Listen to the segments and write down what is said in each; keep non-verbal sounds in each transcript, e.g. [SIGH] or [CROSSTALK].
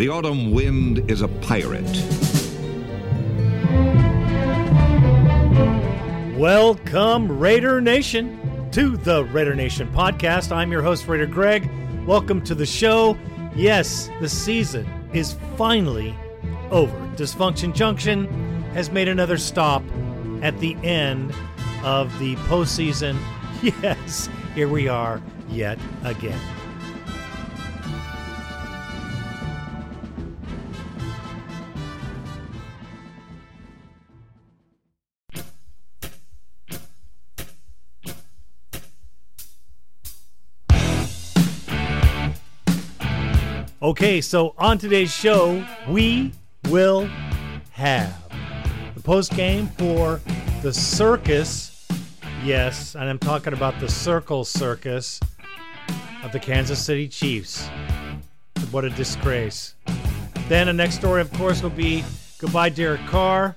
The autumn wind is a pirate. Welcome, Raider Nation, to the Raider Nation podcast. I'm your host, Raider Greg. Welcome to the show. Yes, the season is finally over. Dysfunction Junction has made another stop at the end of the postseason. [LAUGHS] Yes, here we are yet again. Okay, so on today's show, we will have the post game for the circus. Yes, and I'm talking about the circle circus of the Kansas City Chiefs. What a disgrace. Then the next story, of course, will be goodbye, Derek Carr,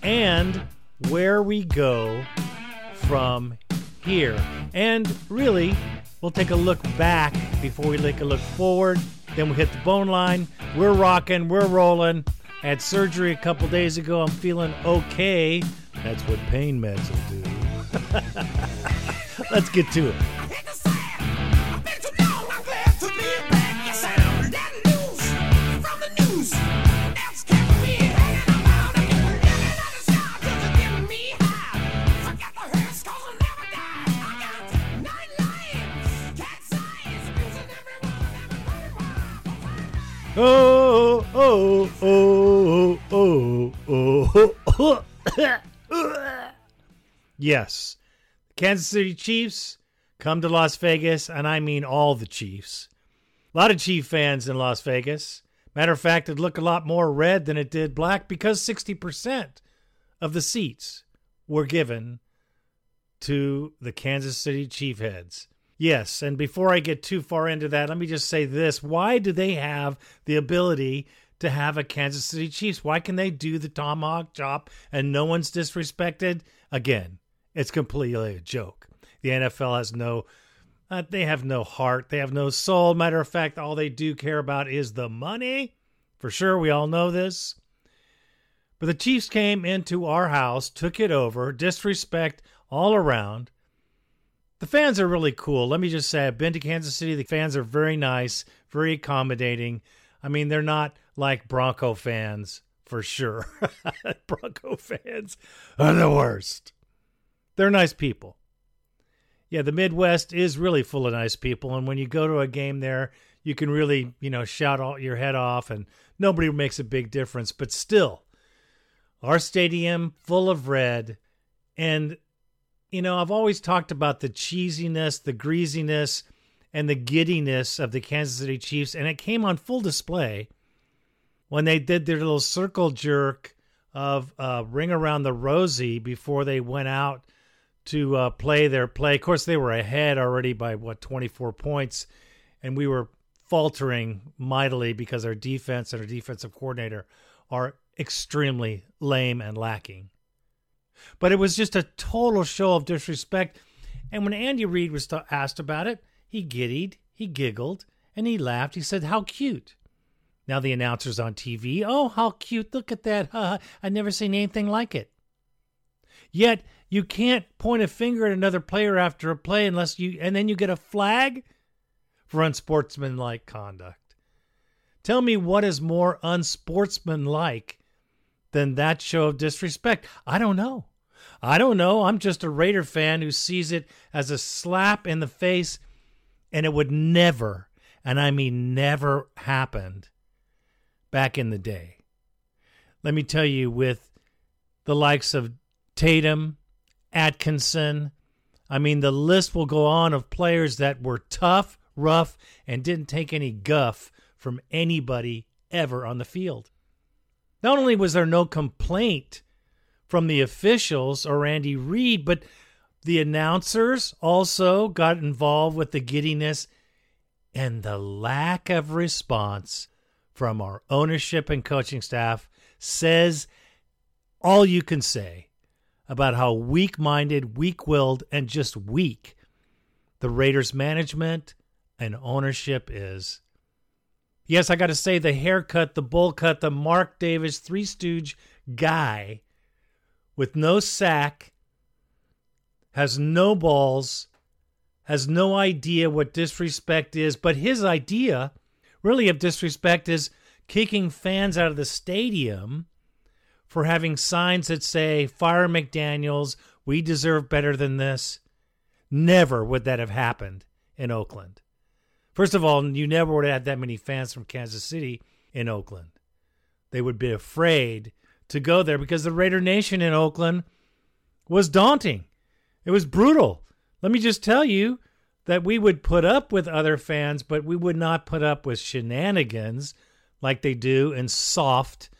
and where we go from here. And really, we'll take a look back before we take a look forward. Then we hit the bone line. We're rocking, we're rolling. Had surgery a couple days ago. I'm feeling okay. That's what pain meds will do. [LAUGHS] Let's get to it. Oh, oh, oh, oh, oh, oh, yes. Kansas City Chiefs come to Las Vegas, and I mean all the Chiefs. A lot of Chief fans in Las Vegas. Matter of fact, it looked a lot more red than it did black because 60% of the seats were given to the Kansas City Chief heads. Yes, and before I get too far into that, let me just say this. Why do they have the ability to have a Kansas City Chiefs? Why can they do the tomahawk chop and no one's disrespected? Again, it's completely a joke. The NFL has no uh, they have no heart, they have no soul. Matter of fact, all they do care about is the money. For sure, we all know this. But the Chiefs came into our house, took it over, disrespect all around. The fans are really cool. Let me just say, I've been to Kansas City. The fans are very nice, very accommodating. I mean, they're not like Bronco fans for sure. [LAUGHS] Bronco fans are the worst. They're nice people. Yeah, the Midwest is really full of nice people. And when you go to a game there, you can really, you know, shout all your head off and nobody makes a big difference. But still, our stadium full of red and you know, I've always talked about the cheesiness, the greasiness, and the giddiness of the Kansas City Chiefs, and it came on full display when they did their little circle jerk of uh, Ring Around the Rosie before they went out to uh, play their play. Of course, they were ahead already by, what, 24 points, and we were faltering mightily because our defense and our defensive coordinator are extremely lame and lacking. But it was just a total show of disrespect. And when Andy Reid was asked about it, he giddied, he giggled, and he laughed. He said, How cute. Now the announcer's on TV. Oh, how cute. Look at that. I've never seen anything like it. Yet you can't point a finger at another player after a play unless you, and then you get a flag for unsportsmanlike conduct. Tell me what is more unsportsmanlike than that show of disrespect? I don't know. I don't know. I'm just a Raider fan who sees it as a slap in the face, and it would never, and I mean never, happened back in the day. Let me tell you, with the likes of Tatum, Atkinson, I mean, the list will go on of players that were tough, rough, and didn't take any guff from anybody ever on the field. Not only was there no complaint from the officials or Andy Reid, but the announcers also got involved with the giddiness and the lack of response from our ownership and coaching staff says all you can say about how weak minded, weak willed, and just weak the Raiders management and ownership is. Yes, I got to say the haircut, the bowl cut, the Mark Davis Three Stooge guy with no sack, has no balls, has no idea what disrespect is, but his idea really of disrespect is kicking fans out of the stadium for having signs that say, Fire McDaniels, we deserve better than this. Never would that have happened in Oakland. First of all, you never would have had that many fans from Kansas City in Oakland. They would be afraid to go there because the Raider Nation in Oakland was daunting. It was brutal. Let me just tell you that we would put up with other fans, but we would not put up with shenanigans like they do in soft,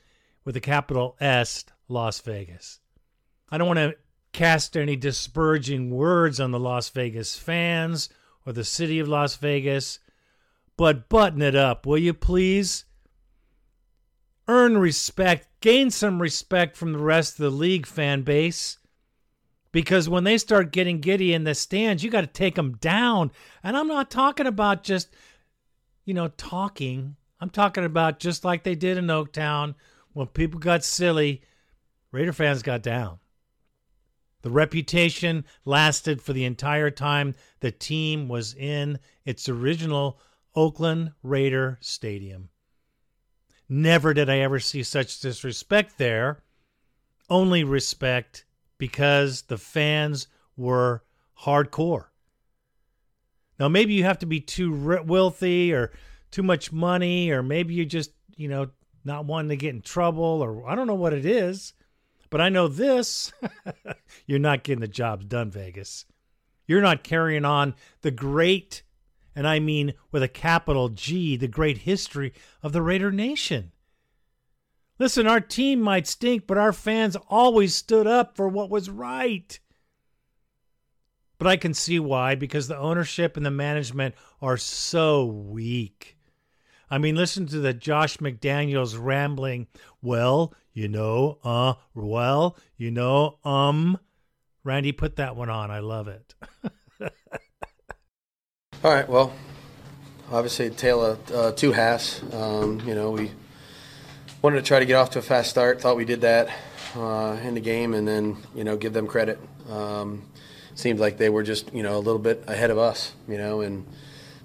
with a capital S, Las Vegas. I don't want to cast any disparaging words on the Las Vegas fans or the city of Las Vegas, but button it up, will you please? Earn respect, gain some respect from the rest of the league fan base. Because when they start getting giddy in the stands, you got to take them down. And I'm not talking about just, you know, talking. I'm talking about just like they did in Oaktown when people got silly, Raider fans got down. The reputation lasted for the entire time the team was in its original Oakland Raider Stadium. Never did I ever see such disrespect there. Only respect because the fans were hardcore. Now, maybe you have to be too wealthy or too much money, or maybe you just, you know, not wanting to get in trouble, or I don't know what it is. But I know this [LAUGHS] you're not getting the jobs done, Vegas. You're not carrying on the great, and I mean with a capital G, the great history of the Raider Nation. Listen, our team might stink, but our fans always stood up for what was right. But I can see why, because the ownership and the management are so weak. I mean, listen to the Josh McDaniels rambling. Well, you know, uh, well, you know, um. Randy, put that one on. I love it. [LAUGHS] All right. Well, obviously, tale of uh, two halves. Um, you know, we wanted to try to get off to a fast start. Thought we did that uh, in the game, and then you know, give them credit. Um, seemed like they were just you know a little bit ahead of us. You know, in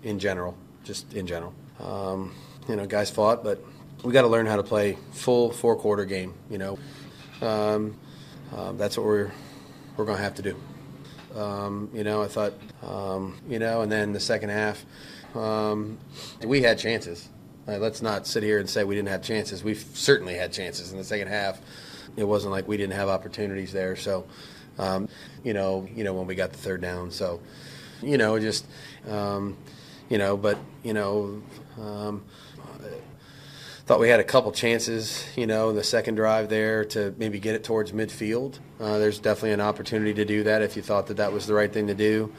in general, just in general. Um, you know, guys fought, but we got to learn how to play full four quarter game. You know, um, uh, that's what we're we're going to have to do. Um, you know, I thought, um, you know, and then the second half, um, we had chances. Right, let's not sit here and say we didn't have chances. We certainly had chances in the second half. It wasn't like we didn't have opportunities there. So, um, you know, you know when we got the third down. So, you know, just, um, you know, but you know thought we had a couple chances, you know, in the second drive there to maybe get it towards midfield. Uh, there's definitely an opportunity to do that if you thought that that was the right thing to do.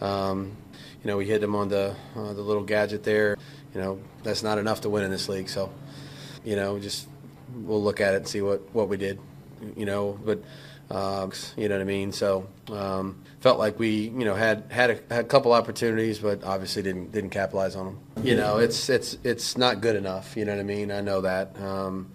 Um, you know, we hit them on the uh, the little gadget there. You know, that's not enough to win in this league. So, you know, just we'll look at it and see what what we did. You know, but uh, you know what I mean. So um, felt like we you know had had a, had a couple opportunities, but obviously didn't didn't capitalize on them. You know, it's it's it's not good enough. You know what I mean. I know that. Um,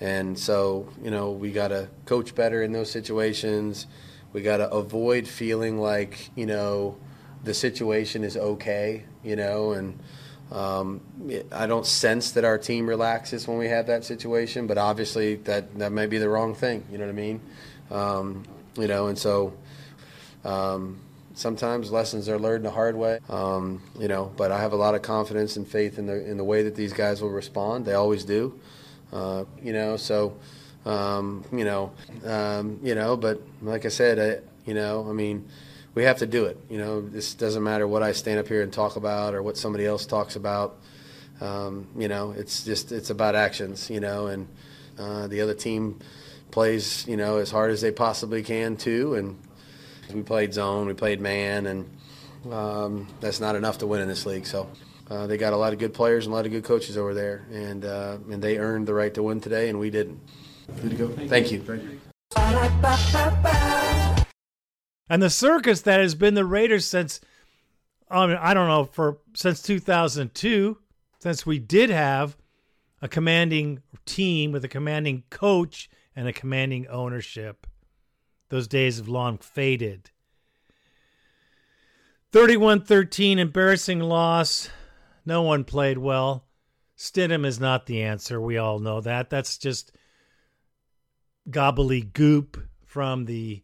and so you know we got to coach better in those situations. We got to avoid feeling like you know the situation is okay. You know and. Um, I don't sense that our team relaxes when we have that situation, but obviously that, that may be the wrong thing. You know what I mean? Um, you know, and so um, sometimes lessons are learned the hard way. Um, you know, but I have a lot of confidence and faith in the in the way that these guys will respond. They always do. Uh, you know, so um, you know, um, you know, but like I said, I, you know, I mean. We have to do it. You know, this doesn't matter what I stand up here and talk about or what somebody else talks about. Um, you know, it's just it's about actions. You know, and uh, the other team plays, you know, as hard as they possibly can too. And we played zone, we played man, and um, that's not enough to win in this league. So uh, they got a lot of good players and a lot of good coaches over there, and uh, and they earned the right to win today, and we didn't. Good to go. Thank, Thank you. you. And the circus that has been the Raiders since, I mean, I don't know, for since 2002, since we did have a commanding team with a commanding coach and a commanding ownership. Those days have long faded. 31 13, embarrassing loss. No one played well. Stidham is not the answer. We all know that. That's just gobbledygook from the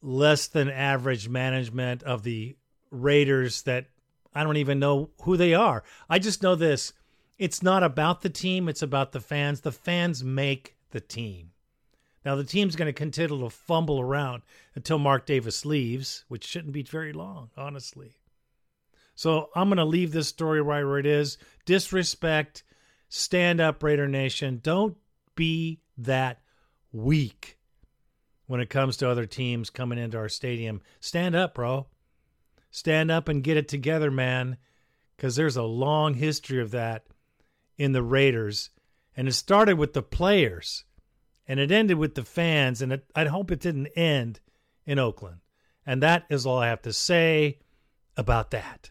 less than average management of the Raiders that I don't even know who they are. I just know this it's not about the team, it's about the fans. The fans make the team. Now, the team's going to continue to fumble around until Mark Davis leaves, which shouldn't be very long, honestly. So I'm going to leave this story right where it is. Disrespect, stand up, Raider Nation. Don't be that weak when it comes to other teams coming into our stadium. Stand up, bro. Stand up and get it together, man, because there's a long history of that in the Raiders. And it started with the players and it ended with the fans. And it, I hope it didn't end in Oakland. And that is all I have to say about that.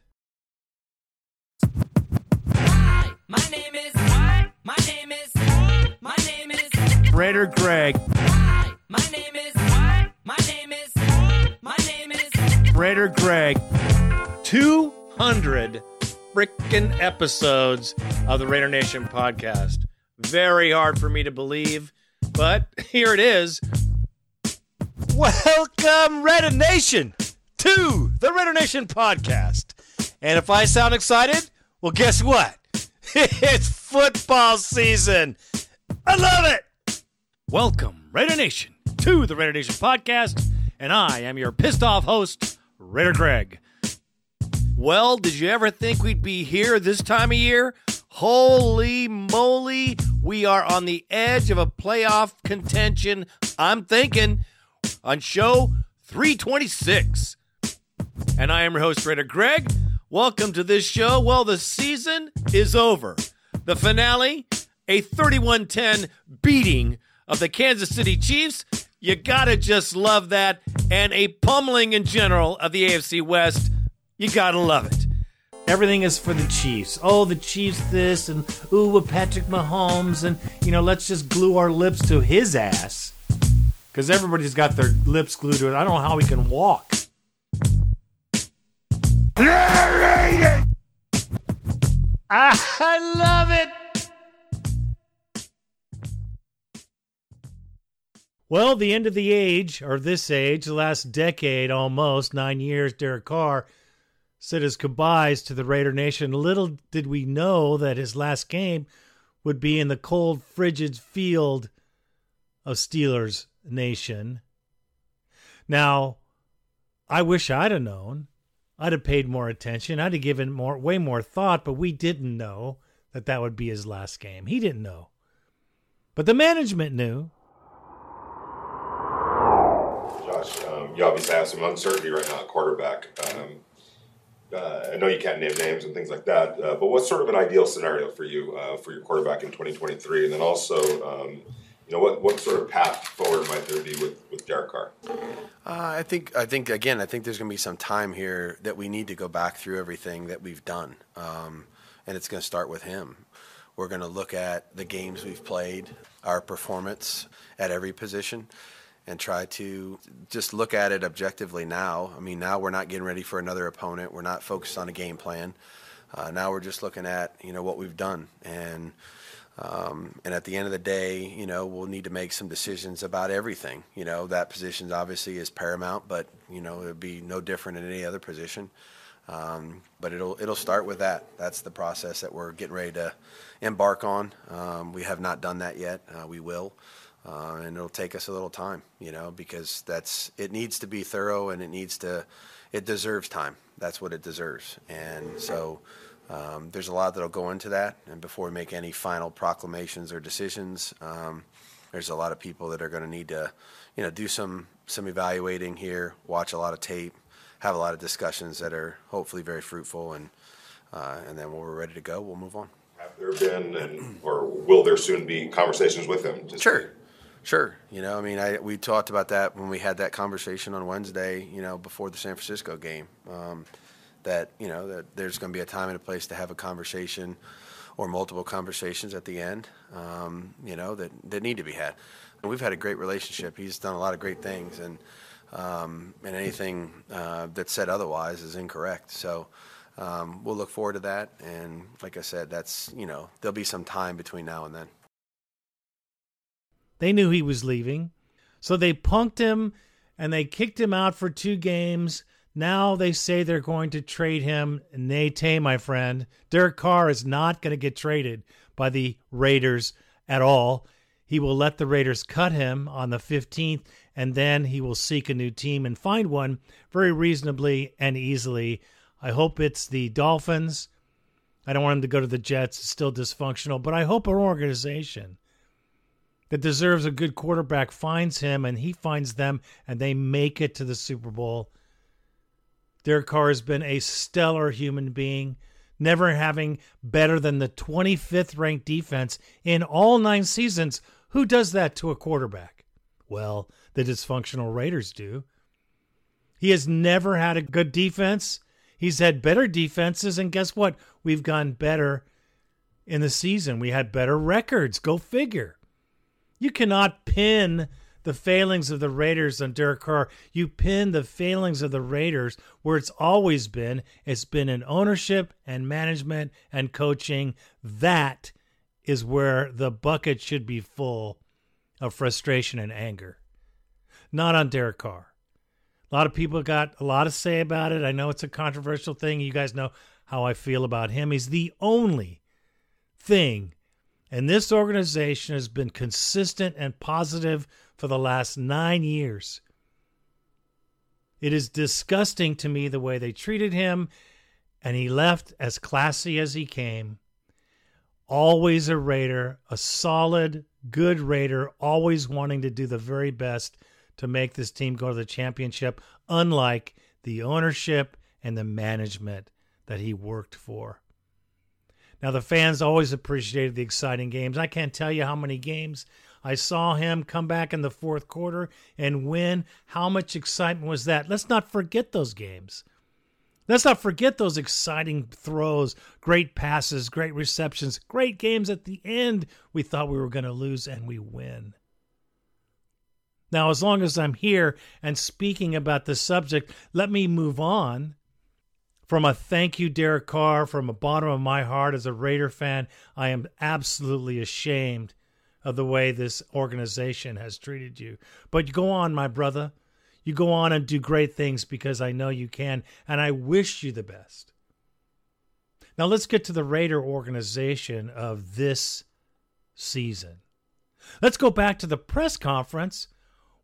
Hi, my name is. My name is. My name is. Raider Greg. Hi, my name is. My name is. My name is. Raider Greg. 200 freaking episodes of the Raider Nation podcast. Very hard for me to believe, but here it is. Welcome, Raider Nation, to the Raider Nation podcast. And if I sound excited, well, guess what? [LAUGHS] it's football season. I love it. Welcome, Raider Nation, to the Raider Nation podcast. And I am your pissed off host, Raider Greg. Well, did you ever think we'd be here this time of year? Holy moly, we are on the edge of a playoff contention. I'm thinking on show 326. And I am your host, Raider Greg. Welcome to this show. Well, the season is over. The finale, a 31 10 beating of the Kansas City Chiefs. You gotta just love that. And a pummeling in general of the AFC West. You gotta love it. Everything is for the Chiefs. Oh, the Chiefs this and ooh, with Patrick Mahomes and you know, let's just glue our lips to his ass. Because everybody's got their lips glued to it. I don't know how he can walk. Ah, I love it. Well, the end of the age, or this age, the last decade almost, nine years, Derek Carr said his goodbyes to the Raider Nation. Little did we know that his last game would be in the cold, frigid field of Steelers Nation. Now, I wish I'd have known. I'd have paid more attention. I'd have given more, way more thought, but we didn't know that that would be his last game. He didn't know. But the management knew. Josh, um, you obviously have some uncertainty right now at quarterback. Um, uh, I know you can't name names and things like that, uh, but what's sort of an ideal scenario for you uh, for your quarterback in 2023? And then also, um, you know, what, what sort of path forward might there be with, with Derek Carr? Uh, I think I think again I think there's going to be some time here that we need to go back through everything that we've done, um, and it's going to start with him. We're going to look at the games we've played, our performance at every position, and try to just look at it objectively now. I mean, now we're not getting ready for another opponent. We're not focused on a game plan. Uh, now we're just looking at you know what we've done and. Um, and at the end of the day, you know, we'll need to make some decisions about everything. You know, that position obviously is paramount, but you know, it'll be no different in any other position. Um, but it'll it'll start with that. That's the process that we're getting ready to embark on. Um, we have not done that yet. Uh, we will, uh, and it'll take us a little time. You know, because that's it needs to be thorough and it needs to, it deserves time. That's what it deserves. And so. Um, there's a lot that'll go into that, and before we make any final proclamations or decisions, um, there's a lot of people that are going to need to, you know, do some some evaluating here, watch a lot of tape, have a lot of discussions that are hopefully very fruitful, and uh, and then when we're ready to go, we'll move on. Have there been, and or will there soon be conversations with him? Just Sure, sure. You know, I mean, I we talked about that when we had that conversation on Wednesday. You know, before the San Francisco game. Um, that you know that there's going to be a time and a place to have a conversation or multiple conversations at the end, um, you know, that, that need to be had. We've had a great relationship. He's done a lot of great things, and um, and anything uh, that's said otherwise is incorrect. So um, we'll look forward to that. And like I said, that's you know there'll be some time between now and then. They knew he was leaving, so they punked him and they kicked him out for two games. Now they say they're going to trade him. Nate, my friend. Derek Carr is not going to get traded by the Raiders at all. He will let the Raiders cut him on the 15th, and then he will seek a new team and find one very reasonably and easily. I hope it's the Dolphins. I don't want him to go to the Jets. It's still dysfunctional, but I hope an organization that deserves a good quarterback finds him and he finds them and they make it to the Super Bowl. Derek Carr has been a stellar human being, never having better than the 25th ranked defense in all nine seasons. Who does that to a quarterback? Well, the dysfunctional Raiders do. He has never had a good defense. He's had better defenses, and guess what? We've gone better in the season. We had better records. Go figure. You cannot pin the failings of the Raiders on Derek Carr. You pin the failings of the Raiders where it's always been. It's been in ownership and management and coaching. That is where the bucket should be full of frustration and anger, not on Derek Carr. A lot of people got a lot to say about it. I know it's a controversial thing. You guys know how I feel about him. He's the only thing, and this organization has been consistent and positive for the last nine years. It is disgusting to me the way they treated him, and he left as classy as he came. Always a Raider, a solid, good Raider, always wanting to do the very best to make this team go to the championship, unlike the ownership and the management that he worked for. Now, the fans always appreciated the exciting games. I can't tell you how many games I saw him come back in the fourth quarter and win. How much excitement was that? Let's not forget those games. Let's not forget those exciting throws, great passes, great receptions, great games at the end. We thought we were going to lose and we win. Now, as long as I'm here and speaking about the subject, let me move on from a thank you, Derek Carr, from the bottom of my heart as a Raider fan. I am absolutely ashamed of the way this organization has treated you. But go on, my brother. You go on and do great things because I know you can, and I wish you the best. Now, let's get to the Raider organization of this season. Let's go back to the press conference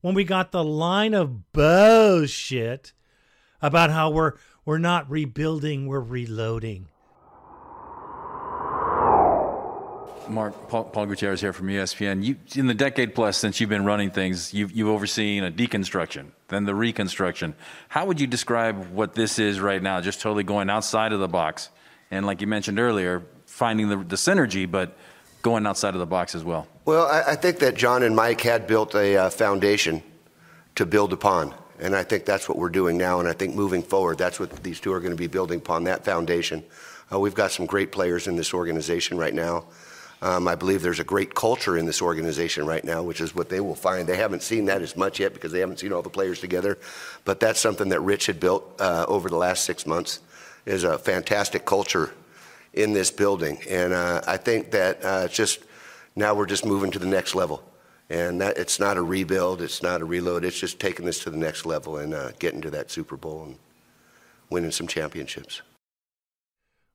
when we got the line of bullshit about how we're we're not rebuilding, we're reloading. Mark Paul, Paul, Gutierrez here from ESPN. You, in the decade plus since you've been running things, you've, you've overseen a deconstruction, then the reconstruction. How would you describe what this is right now? Just totally going outside of the box, and like you mentioned earlier, finding the, the synergy, but going outside of the box as well. Well, I, I think that Jon and Mike had built a uh, foundation to build upon. And I think that's what we're doing now. And I think moving forward, that's what these two are going to be building upon that foundation. Uh, we've got some great players in this organization right now. Um, I believe there's a great culture in this organization right now, which is what they will find. They haven't seen that as much yet because they haven't seen all the players together. But that's something that Rich had built uh, over the last six months. Is a fantastic culture in this building, and uh, I think that uh, it's just now we're just moving to the next level. And that, it's not a rebuild, it's not a reload, it's just taking this to the next level and uh, getting to that Super Bowl and winning some championships.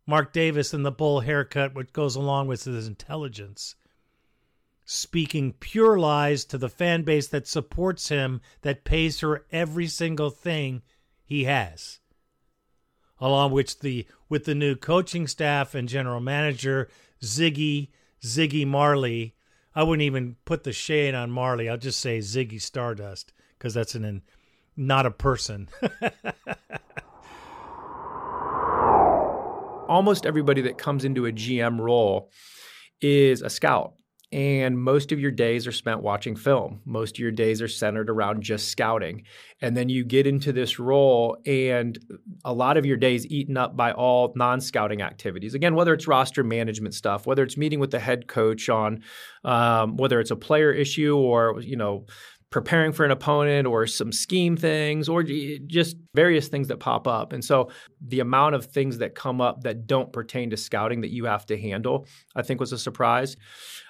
Mark Davis and the bull haircut, which goes along with his intelligence, speaking pure lies to the fan base that supports him, that pays for every single thing he has. Along with the with the new coaching staff and general manager Ziggy Ziggy Marley, I wouldn't even put the shade on Marley. I'll just say Ziggy Stardust because that's an not a person. [LAUGHS] Almost everybody that comes into a GM role is a scout. And most of your days are spent watching film. Most of your days are centered around just scouting. And then you get into this role, and a lot of your days eaten up by all non scouting activities. Again, whether it's roster management stuff, whether it's meeting with the head coach on um, whether it's a player issue or, you know, preparing for an opponent or some scheme things or just various things that pop up. And so the amount of things that come up that don't pertain to scouting that you have to handle, I think was a surprise.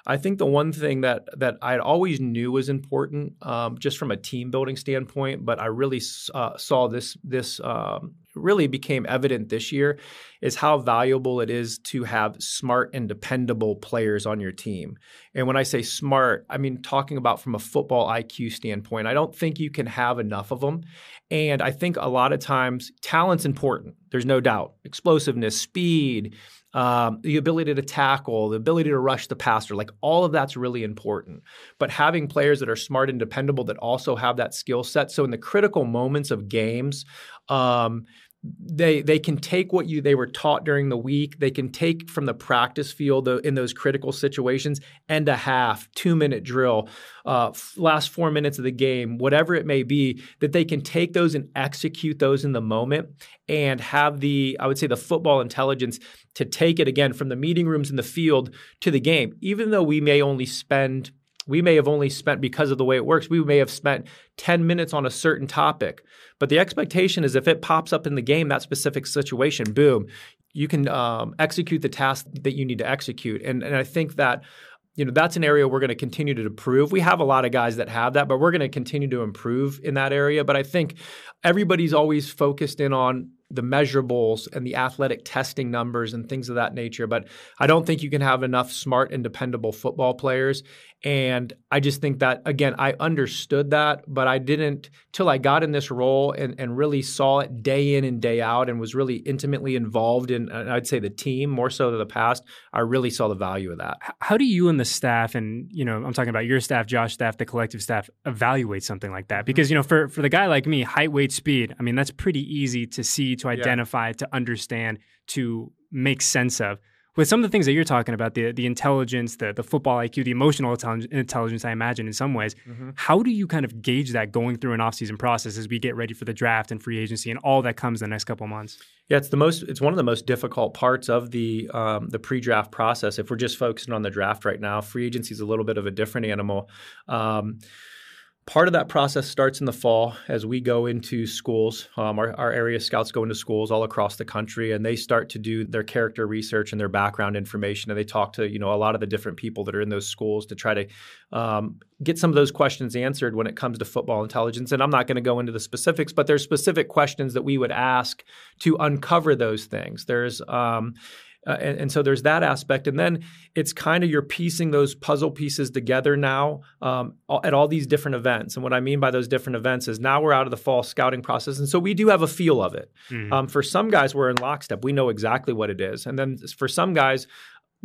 I think the one thing that that I always knew was important, um, just from a team building standpoint, but I really uh, saw this this um, really became evident this year, is how valuable it is to have smart and dependable players on your team. And when I say smart, I mean talking about from a football IQ standpoint. I don't think you can have enough of them, and I think a lot of times talent's important. There's no doubt, explosiveness, speed um, the ability to tackle, the ability to rush the passer, like all of that's really important. But having players that are smart and dependable that also have that skill set. So in the critical moments of games, um, they they can take what you they were taught during the week. They can take from the practice field in those critical situations and a half two minute drill uh, last four minutes of the game whatever it may be that they can take those and execute those in the moment and have the i would say the football intelligence to take it again from the meeting rooms in the field to the game. Even though we may only spend we may have only spent because of the way it works we may have spent 10 minutes on a certain topic but the expectation is if it pops up in the game that specific situation boom you can um, execute the task that you need to execute and, and i think that you know that's an area we're going to continue to improve we have a lot of guys that have that but we're going to continue to improve in that area but i think everybody's always focused in on the measurables and the athletic testing numbers and things of that nature. But I don't think you can have enough smart and dependable football players. And I just think that, again, I understood that, but I didn't till I got in this role and, and really saw it day in and day out and was really intimately involved in, uh, I'd say, the team more so than the past. I really saw the value of that. How do you and the staff, and, you know, I'm talking about your staff, Josh staff, the collective staff, evaluate something like that? Mm-hmm. Because, you know, for, for the guy like me, height, weight, speed, I mean, that's pretty easy to see, to identify, yeah. to understand, to make sense of with some of the things that you're talking about, the the intelligence, the the football IQ, the emotional intelligence, I imagine in some ways, mm-hmm. how do you kind of gauge that going through an offseason process as we get ready for the draft and free agency and all that comes in the next couple months? Yeah, it's the most. It's one of the most difficult parts of the um, the pre-draft process. If we're just focusing on the draft right now, free agency is a little bit of a different animal. Um, Part of that process starts in the fall as we go into schools. Um, our, our, area scouts go into schools all across the country, and they start to do their character research and their background information. And they talk to you know a lot of the different people that are in those schools to try to um, get some of those questions answered when it comes to football intelligence. And I'm not going to go into the specifics, but there's specific questions that we would ask to uncover those things. There's um, uh, and, and, so there's that aspect. And then it's kind of you're piecing those puzzle pieces together now um, at all these different events. And what I mean by those different events is now we're out of the fall scouting process. And so we do have a feel of it. Mm-hmm. Um, for some guys, we're in lockstep. We know exactly what it is. And then for some guys,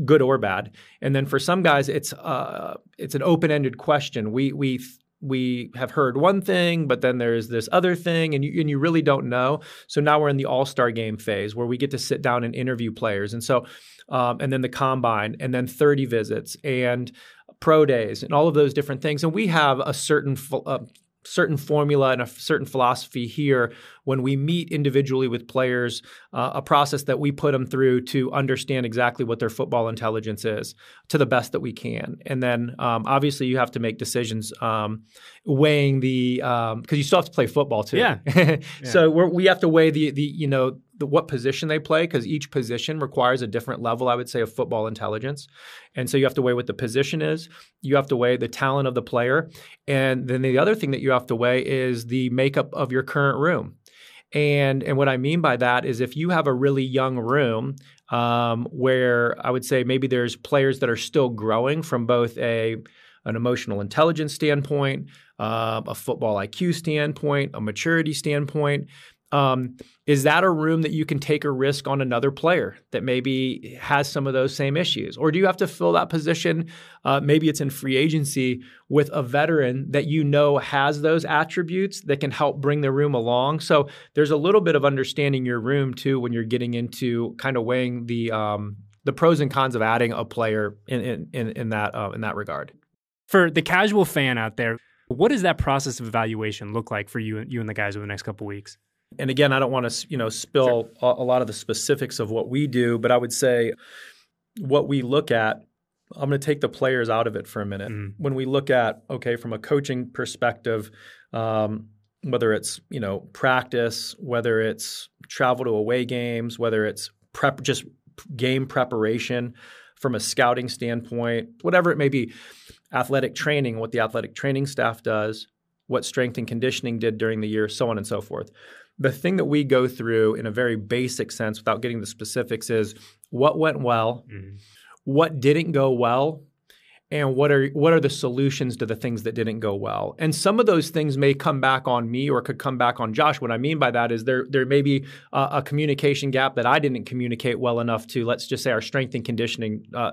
good or bad. And then for some guys, it's uh, it's an open ended question. We we we have heard one thing, but then there's this other thing, and you, and you really don't know. So now we're in the All Star game phase where we get to sit down and interview players, and so um, and then the combine, and then 30 visits and pro days, and all of those different things. And we have a certain uh, certain formula and a certain philosophy here when we meet individually with players, uh, a process that we put them through to understand exactly what their football intelligence is to the best that we can. And then um, obviously you have to make decisions um, weighing the because um, you still have to play football too. Yeah. [LAUGHS] yeah. so we have to weigh the the you know the, what position they play because each position requires a different level, I would say, of football intelligence. And so you have to weigh what the position is. You have to weigh the talent of the player. And then the other thing that you have to weigh is the makeup of your current room. And, and what I mean by that is if you have a really young room um, where I would say maybe there's players that are still growing from both a an emotional intelligence standpoint, uh, a football IQ standpoint, a maturity standpoint, um, is that a room that you can take a risk on another player that maybe has some of those same issues? Or do you have to fill that position? Uh, maybe it's in free agency with a veteran that you know has those attributes that can help bring the room along. So there's a little bit of understanding your room too when you're getting into kind of weighing the um, the pros and cons of adding a player in in in, that uh, in that regard. For the casual fan out there, what does that process of evaluation look like for you you and the guys over the next couple weeks? And again, I don't want to you know spill a, a lot of the specifics of what we do, but I would say what we look at I'm going to take the players out of it for a minute. Mm. When we look at okay, from a coaching perspective, um, whether it's you know practice, whether it's travel to away games, whether it's prep, just game preparation from a scouting standpoint, whatever it may be, athletic training, what the athletic training staff does, what strength and conditioning did during the year, so on and so forth. The thing that we go through in a very basic sense, without getting the specifics, is what went well, Mm. what didn't go well, and what are what are the solutions to the things that didn't go well. And some of those things may come back on me or could come back on Josh. What I mean by that is there there may be a, a communication gap that I didn't communicate well enough to let's just say our strength and conditioning uh,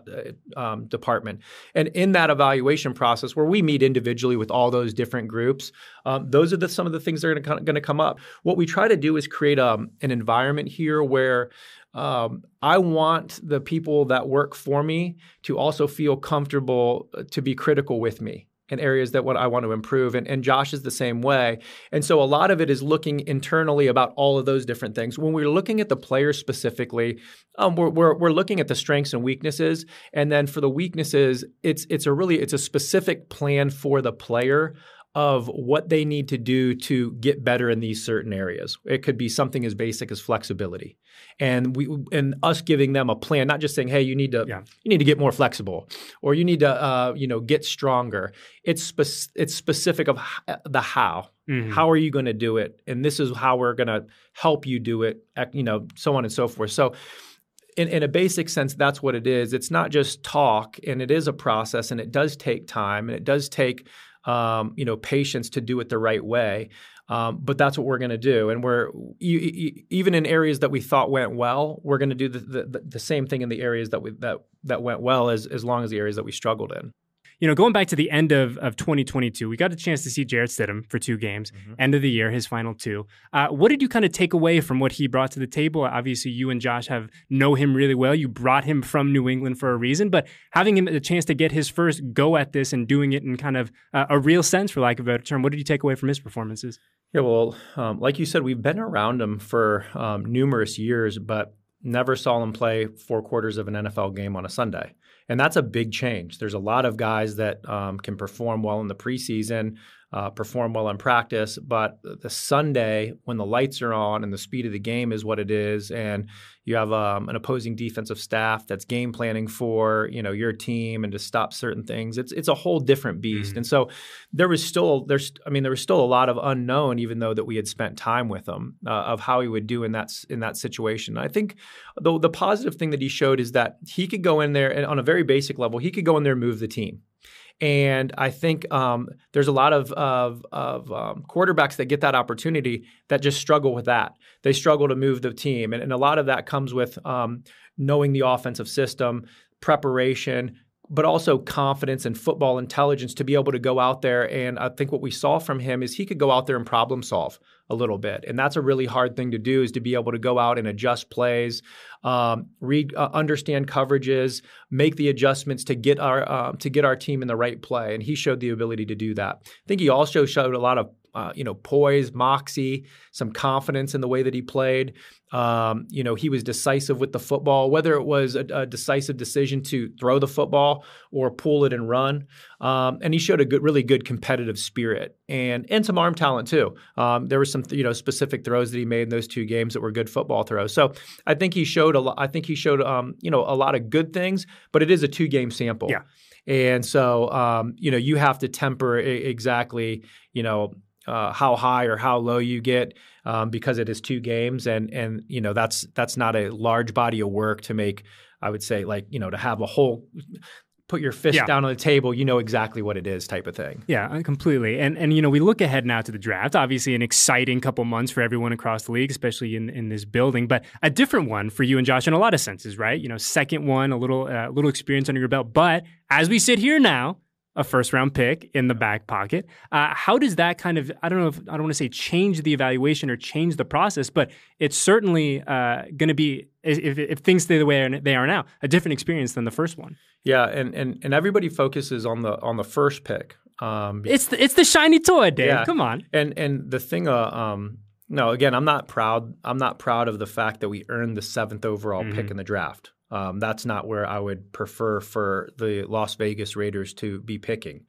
um, department. And in that evaluation process, where we meet individually with all those different groups, um, those are the, some of the things that are going to come up. What we try to do is create um, an environment here where um, I want the people that work for me to also feel comfortable uh, to be critical with me in areas that what I want to improve. And, and Josh is the same way. And so a lot of it is looking internally about all of those different things. When we're looking at the players specifically, um, we're, we're, we're looking at the strengths and weaknesses. And then for the weaknesses, it's it's a really it's a specific plan for the player of what they need to do to get better in these certain areas. It could be something as basic as flexibility, and we and us giving them a plan, not just saying, "Hey, you need to Yeah. you need to get more flexible," or "You need to uh, you know get stronger." It's spe- it's specific of h- the how. Mhm. How are you going to do it? And this is how we're going to help you do it. You know, so on and so forth. So in, in a basic sense, that's what it is. It's not just talk, and it is a process, and it does take time, and it does take um, you know patience to do it the right way. Um, but that's what we're going to do, and we're e- e- even in areas that we thought went well, we're going to do the, the, the same thing in the areas that we that that went well, as as long as the areas that we struggled in. You know, going back to the end of, of 2022, we got a chance to see Jarrett Stidham for two games, end of the year, his final two. Uh, what did you kind of take away from what he brought to the table? Obviously, you and Josh have know him really well. You brought him from New England for a reason, but having him the chance to get his first go at this and doing it in kind of uh, a real sense, for lack of a better term, what did you take away from his performances? Yeah, well, um, like you said, we've been around him for um, numerous years, but never saw him play four quarters of an NFL game on a Sunday. And that's a big change. There's a lot of guys that um, can perform well in the preseason, uh, perform well in practice, but the Sunday when the lights are on and the speed of the game is what it is, and you have um, an opposing defensive staff that's game planning for you know your team and to stop certain things. It's it's a whole different beast. And so there was still there's I mean there was still a lot of unknown, even though that we had spent time with him uh, of how he would do in that in that situation. I think the the positive thing that he showed is that he could go in there and on a very basic level, he could go in there and move the team. And I think um, there's a lot of of, of um, quarterbacks that get that opportunity that just struggle with that. They struggle to move the team, and, and a lot of that comes with um, knowing the offensive system, preparation, but also confidence and football intelligence to be able to go out there. And I think what we saw from him is he could go out there and problem solve a little bit, and that's a really hard thing to do. Is to be able to go out and adjust plays, um, read, uh, understand coverages, make the adjustments to get our uh, to get our team in the right play. And he showed the ability to do that. I think he also showed a lot of uh, you know, poise, moxie, some confidence in the way that he played. Um, you know, he was decisive with the football, whether it was a, a decisive decision to throw the football or pull it and run. Um, and he showed a good, really good competitive spirit and and some arm talent too. Um, there were some you know specific throws that he made in those two games that were good football throws. So I think he showed a lot. I think he showed um, you know a lot of good things, but it is a two game sample. Yeah. And so, um, you know, you have to temper I- exactly, you know, uh, how high or how low you get um, because it is two games, and and you know that's that's not a large body of work to make. I would say like you know to have a whole put your fist Yeah. down on the table, you know exactly what it is type of thing. Yeah, uh, completely. And and you know, we look ahead now to the draft. Obviously, an exciting couple months for everyone across the league, especially in, in this building. But a different one for you and Josh in a lot of senses, right? You know, second one, a little uh, little experience under your belt. But as we sit here now, a first round pick in the back pocket. Uh, how does that kind of, I don't know if, I don't want to say change the evaluation or change the process, but it's certainly uh, going to be, if, if things stay the way they are now, a different experience than the first one. Yeah, and, and, and everybody focuses on the on the first pick. Um, it's the, it's the shiny toy, Dave. Yeah. Come on. And and the thing, uh, um, no, again, I'm not proud. I'm not proud of the fact that we earned the seventh overall mm-hmm. pick in the draft. Um, that's not where I would prefer for the Las Vegas Raiders to be picking.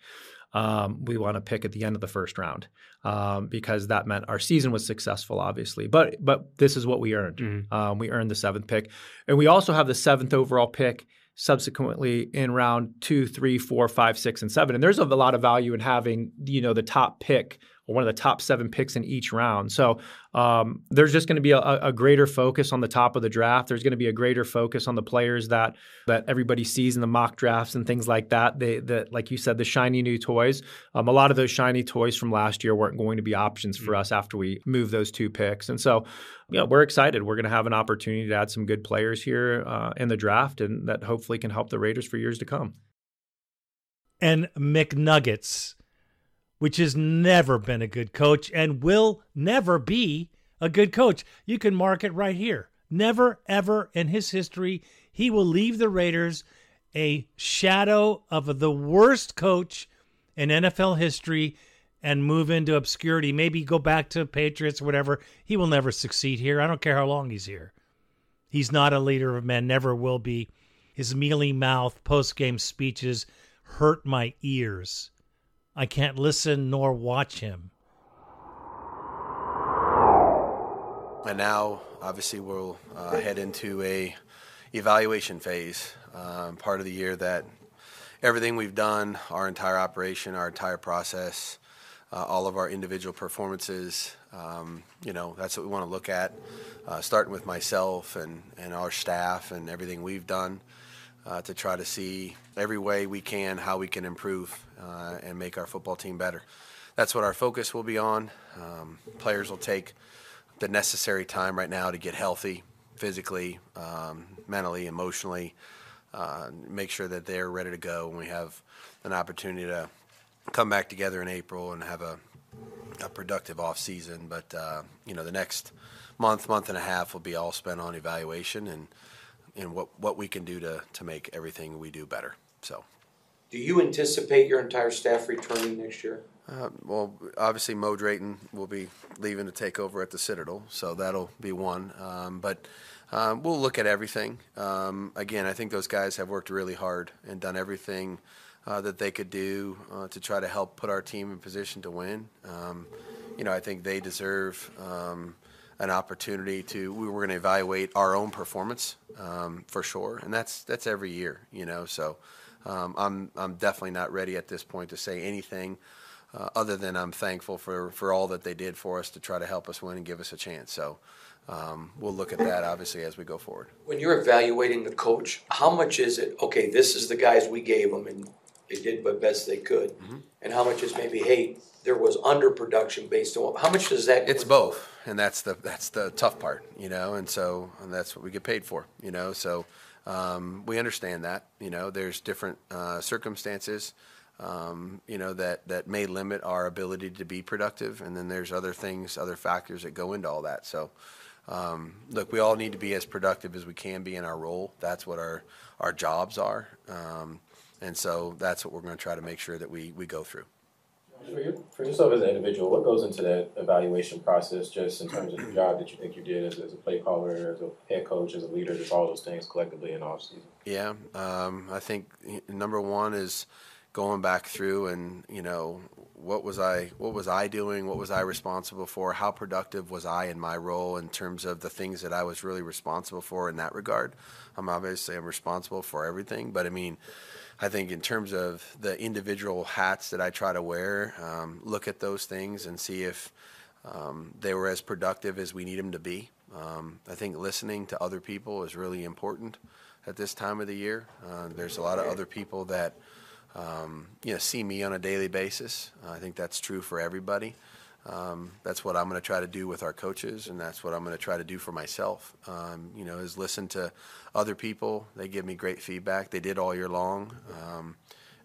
Um, we want to pick at the end of the first round um, because that meant our season was successful, obviously. But but this is what we earned. Mm-hmm. Um, we earned the seventh pick, and we also have the seventh overall pick subsequently in round two, three, four, five, six, and seven. And there's a lot of value in having you know the top pick or one of the top seven picks in each round. So um, there's just going to be a, a, greater focus on the top of the draft. There's going to be a greater focus on the players that that everybody sees in the mock drafts and things like that. They that like you said, the shiny new toys. Um, a lot of those shiny toys from last year weren't going to be options for mm-hmm. us after we move those two picks. And so, you know, we're excited. We're going to have an opportunity to add some good players here uh, in the draft, and that hopefully can help the Raiders for years to come. And McNuggets which has never been a good coach and will never be a good coach. You can mark it right here. Never, ever in his history, he will leave the Raiders a shadow of the worst coach in NFL history and move into obscurity. Maybe go back to Patriots or whatever. He will never succeed here. I don't care how long he's here. He's not a leader of men, never will be. His mealy mouth post game speeches hurt my ears. I can't listen nor watch him. And now, obviously, we'll uh, head into a evaluation phase, um, part of the year that everything we've done, our entire operation, our entire process, uh, all of our individual performances, um, you know, that's what we want to look at, uh, starting with myself and, and our staff and everything we've done uh, to try to see every way we can how we can improve uh, and make our football team better. That's what our focus will be on. Um, players will take the necessary time right now to get healthy physically, um, mentally, emotionally, uh, make sure that they're ready to go when we have an opportunity to come back together in April and have a, a productive off season. But uh, you know, the next month, month and a half will be all spent on evaluation and and what, what we can do to, to make everything we do better. So, do you anticipate your entire staff returning next year? Uh, well, obviously, Mo Drayton will be leaving to take over at the Citadel, so that'll be one. Um, but um, we'll look at everything. Um, again, I think those guys have worked really hard and done everything uh, that they could do uh, to try to help put our team in position to win. Um, you know, I think they deserve um, an opportunity to we were going to evaluate our own performance um, for sure, and that's that's every year, you know. So um, I'm I'm definitely not ready at this point to say anything uh, other than I'm thankful for for all that they did for us to try to help us win and give us a chance. So. Um, we'll look at that obviously as we go forward. When you're evaluating the coach, how much is it? Okay, this is the guys we gave them, and they did the best they could. Mm-hmm. And how much is maybe, hey, there was underproduction based on how much does that? It's both, and that's the that's the tough part, you know. And so and that's what we get paid for, you know. So um, we understand that, you know. There's different uh, circumstances, um, you know, that that may limit our ability to be productive, and then there's other things, other factors that go into all that. So. Um, look, we all need to be as productive as we can be in our role. That's what our our jobs are, um, and so that's what we're going to try to make sure that we we go through. For, for yourself as an individual, what goes into that evaluation process, just in terms of the job that you think you did as, as a play caller, as a head coach, as a leader, just all those things collectively in off season? Yeah, um, I think number one is going back through and you know what was I what was I doing? What was I responsible for? How productive was I in my role in terms of the things that I was really responsible for in that regard? I'm obviously I'm responsible for everything but I mean I think in terms of the individual hats that I try to wear, um, look at those things and see if um, they were as productive as we need them to be. Um, I think listening to other people is really important at this time of the year. Uh, there's a lot of other people that um, you know see me on a daily basis. Uh, I think that's true for everybody. Um, that's what I'm going to try to do with our coaches, and that's what I'm going to try to do for myself. Um, you know, is listen to other people. They give me great feedback. They did all year long, um,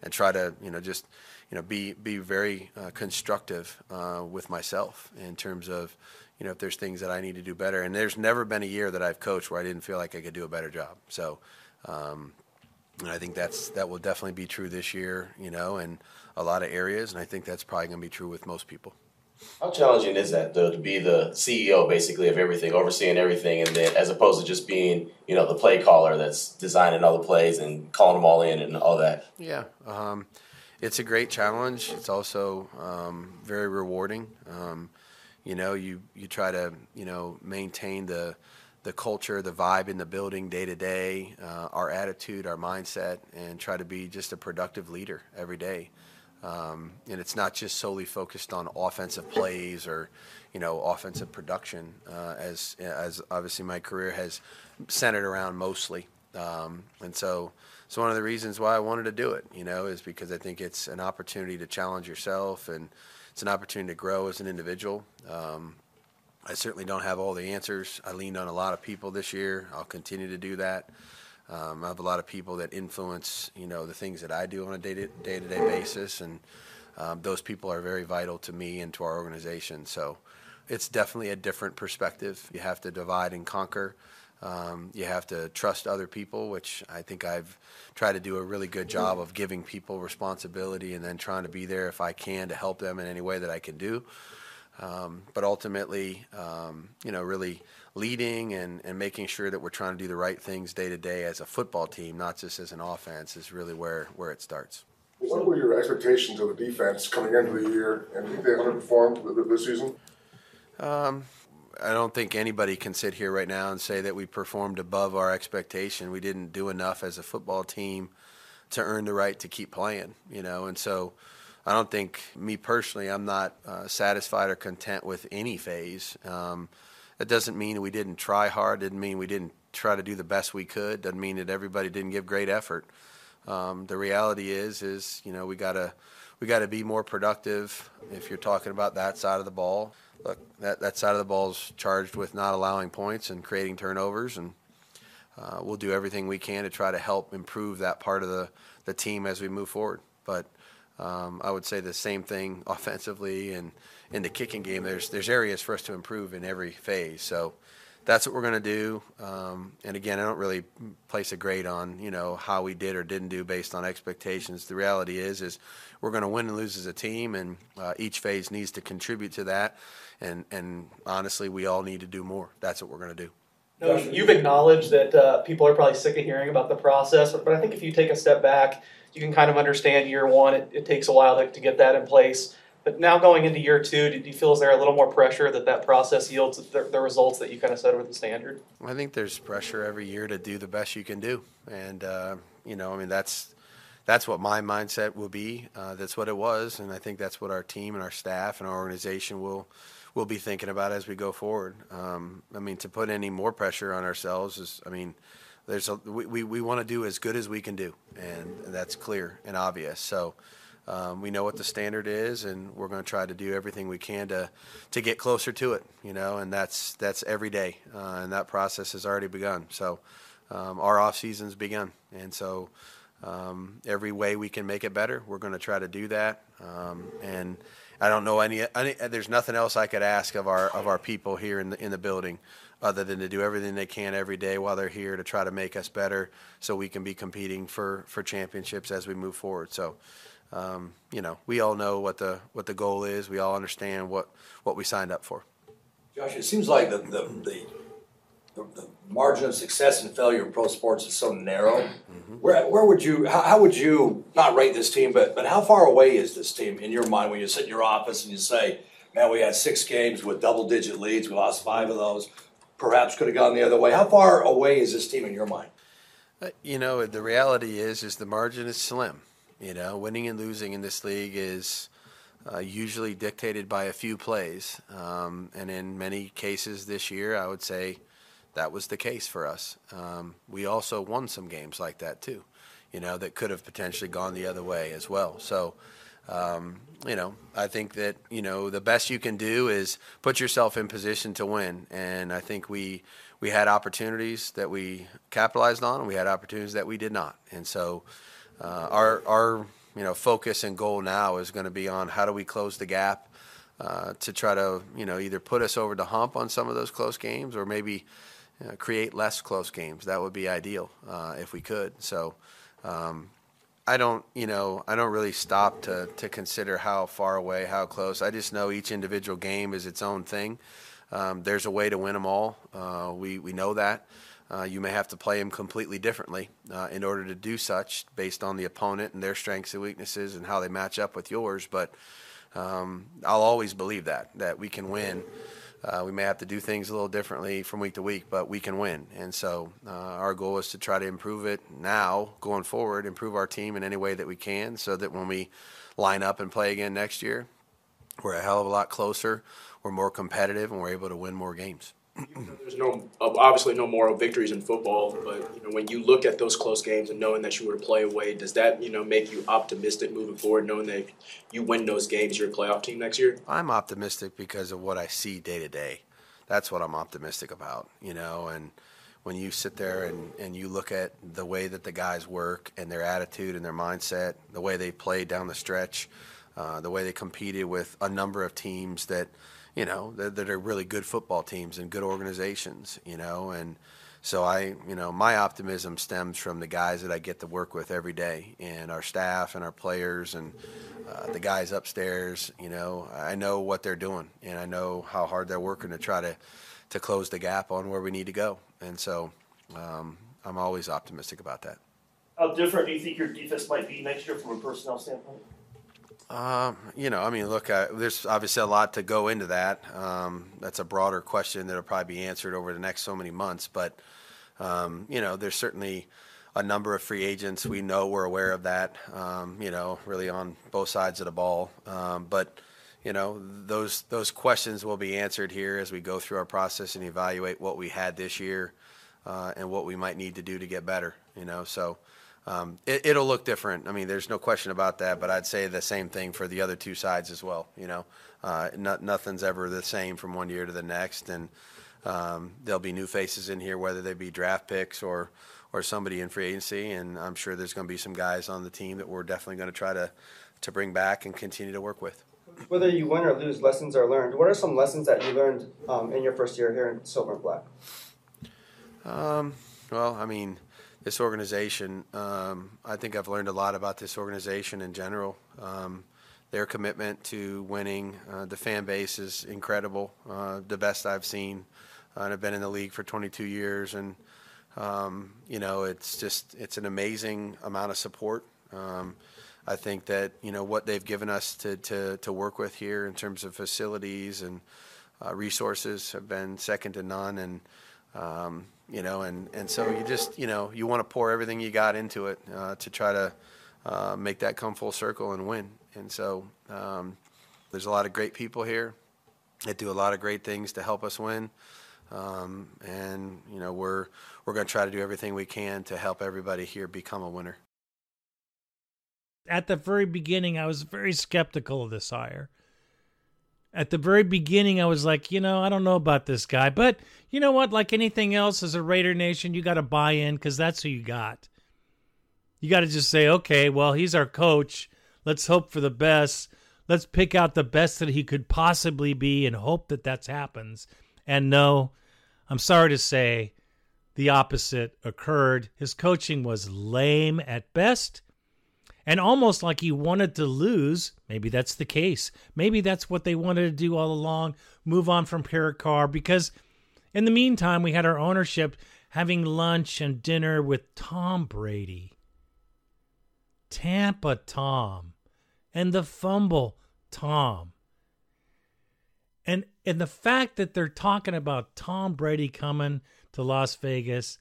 and try to you know just you know be be very uh, constructive uh, with myself in terms of you know if there's things that I need to do better. And there's never been a year that I've coached where I didn't feel like I could do a better job. So. Um, and I think that's that will definitely be true this year, you know, in a lot of areas, and I think that's probably going to be true with most people. How challenging is that though to be the CEO basically of everything, overseeing everything, and then as opposed to just being you know the play caller that's designing all the plays and calling them all in and all that? Yeah, um, it's a great challenge. It's also um, very rewarding. Um, you know, you you try to you know maintain the the culture, the vibe in the building day to day, uh, our attitude, our mindset, and try to be just a productive leader every day. Um, and it's not just solely focused on offensive plays or, you know, offensive production, uh, as as obviously my career has centered around mostly. Um, and so, so one of the reasons why I wanted to do it, you know, is because I think it's an opportunity to challenge yourself and it's an opportunity to grow as an individual. Um, I certainly don't have all the answers. I leaned on a lot of people this year. I'll continue to do that. Um, I have a lot of people that influence, you know, the things that I do on a day to day basis, and um, those people are very vital to me and to our organization. So it's definitely a different perspective. You have to divide and conquer. Um, you have to trust other people, which I think I've tried to do a really good job of giving people responsibility and then trying to be there if I can to help them in any way that I can do. Um, but ultimately, um, you know, really leading and, and making sure that we're trying to do the right things day to day as a football team, not just as an offense, is really where, where it starts. What were your expectations of the defense coming into the year, and think they underperformed this season? Um, I don't think anybody can sit here right now and say that we performed above our expectation. We didn't do enough as a football team to earn the right to keep playing, you know, and so I don't think me personally, I'm not uh, satisfied or content with any phase. Um, that doesn't mean we didn't try hard. Didn't mean we didn't try to do the best we could. Doesn't mean that everybody didn't give great effort. Um, the reality is, is you know we gotta we gotta be more productive. If you're talking about that side of the ball, look that that side of the ball is charged with not allowing points and creating turnovers, and uh, we'll do everything we can to try to help improve that part of the the team as we move forward. But um, I would say the same thing [LAUGHS] offensively and in the kicking game. There's there's areas for us to improve in every phase. So that's what we're going to do. Um, and again, I don't really place a grade on you know how we did or didn't do based on expectations. The reality is is we're going to win and lose as a team, and uh, each phase needs to contribute to that. And and honestly, we all need to do more. That's what we're going to do. You've acknowledged that uh, people are probably sick of hearing about the process, but I think if you take a step back you can kind of understand year one. It, it takes a while to, to, get that in place. But now going into year two, do you feel is there a little more pressure that that process yields the, the results that you kind of set over the standard? I think there's pressure every year to do the best you can do, and uh, you know, I mean that's that's what my mindset will be. Uh, that's what it was, and I think that's what our team and our staff and our organization will will be thinking about as we go forward. Um, I mean, to put any more pressure on ourselves is, I mean there's a, we, we, we want to do as good as we can do, and that's clear and obvious. So um, we know what the standard is, and we're going to try to do everything we can to to get closer to it. You know, and that's that's every day, uh, and that process has already begun. So um, our off season's begun, and so. Um, every way we can make it better, we're going to try to do that. Um, and I don't know any, any, There's nothing else I could ask of our of our people here in the in the building other than to do everything they can every day while they're here to try to make us better so we can be competing for, for championships as we move forward. So, um, you know, we all know what the what the goal is. We all understand what, what we signed up for. Josh, it seems like the, the, the, the, the margin of success and failure in pro sports is so narrow. Mm-hmm. Where, where would you, how, how would you not rate this team, but, but how far away is this team in your mind when you sit in your office and you say, man, we had six games with double digit leads, we lost five of those perhaps could have gone the other way. How far away is this team in your mind? Uh, you know, the reality is, is the margin is slim. You know, winning and losing in this league is uh, usually dictated by a few plays, um, and in many cases this year, I would say that was the case for us. Um, we also won some games like that too. You know, that could have potentially gone the other way as well. So um, you know, I think that you know the best you can do is put yourself in position to win, and I think we we had opportunities that we capitalized on, and we had opportunities that we did not, and so uh, our our you know focus and goal now is going to be on how do we close the gap uh, to try to you know either put us over the hump on some of those close games or maybe uh, create less close games. That would be ideal uh, if we could. So. Um, I don't, you know, I don't really stop to, to consider how far away, how close. I just know each individual game is its own thing. Um, there's a way to win them all. Uh, we we know that. Uh, you may have to play them completely differently uh, in order to do such, based on the opponent and their strengths and weaknesses and how they match up with yours. But um, I'll always believe that that we can win. Uh, we may have to do things a little differently from week to week, but we can win. And so uh, our goal is to try to improve it now, going forward, improve our team in any way that we can, so that when we line up and play again next year, we're a hell of a lot closer, we're more competitive, and we're able to win more games. There's no obviously no moral victories in football, but you know when you look at those close games and knowing that you were to play away, does that you know make you optimistic moving forward, knowing that you win those games, you're a playoff team next year? I'm optimistic because of what I see day to day. That's what I'm optimistic about, you know. And when you sit there and, and you look at the way that the guys work and their attitude and their mindset, the way they play down the stretch, uh, the way they competed with a number of teams that – you know, that, that are really good football teams and good organizations, you know, and so I, you know, my optimism stems from the guys that I get to work with every day, and our staff and our players and uh, the guys upstairs. You know, I know what they're doing, and I know how hard they're working to try to to close the gap on where we need to go. And so, um, I'm always optimistic about that. How different do you think your defense might be next year from a personnel standpoint? Um, you know, I mean, look, uh, there's obviously a lot to go into that. Um, that's a broader question that'll probably be answered over the next so many months. But um, you know, there's certainly a number of free agents. We know we're aware of that. Um, you know, really on both sides of the ball. Um, but you know, those those questions will be answered here as we go through our process and evaluate what we had this year uh, and what we might need to do to get better. You know, so um, it, will look different. I mean, there's no question about that. But I'd say the same thing for the other two sides as well. You know, uh, not, nothing's ever the same from one year to the next, and um, there'll be new faces in here, whether they be draft picks or or somebody in free agency. And I'm sure there's going to be some guys on the team that we're definitely going to try to to bring back and continue to work with. Whether you win or lose, lessons are learned. What are some lessons that you learned um, in your first year here in Silver and Black? Um, well, I mean this organization. Um, I think I've learned a lot about this organization in general. Um, their commitment to winning, uh, the fan base is incredible, uh, the best I've seen. Uh, and I've been in the league for 22 years, and um, you know it's just it's an amazing amount of support. Um, I think that you know what they've given us to, to, to work with here in terms of facilities and uh, resources have been second to none, and um, you know, and, and so you just, you know, you want to pour everything you got into it uh, to try to uh, make that come full circle and win. And so um, there's a lot of great people here that do a lot of great things to help us win. Um, and, you know, we're, we're going to try to do everything we can to help everybody here become a winner. At the very beginning, I was very skeptical of this hire at the very beginning, I was like, you know, I don't know about this guy. But you know what? Like anything else, as a Raider Nation, you got to buy in because that's who you got. You got to just say, okay, well, he's our coach. Let's hope for the best. Let's pick out the best that he could possibly be and hope that that happens. And no, I'm sorry to say, the opposite occurred. His coaching was lame at best and almost like he wanted to lose. Maybe that's the case. Maybe that's what they wanted to do all along move on from Carr because in the meantime, we had our ownership having lunch and dinner with Tom Brady, Tampa Tom, and the fumble Tom. And and the fact that they're talking about Tom Brady coming to Las Vegas,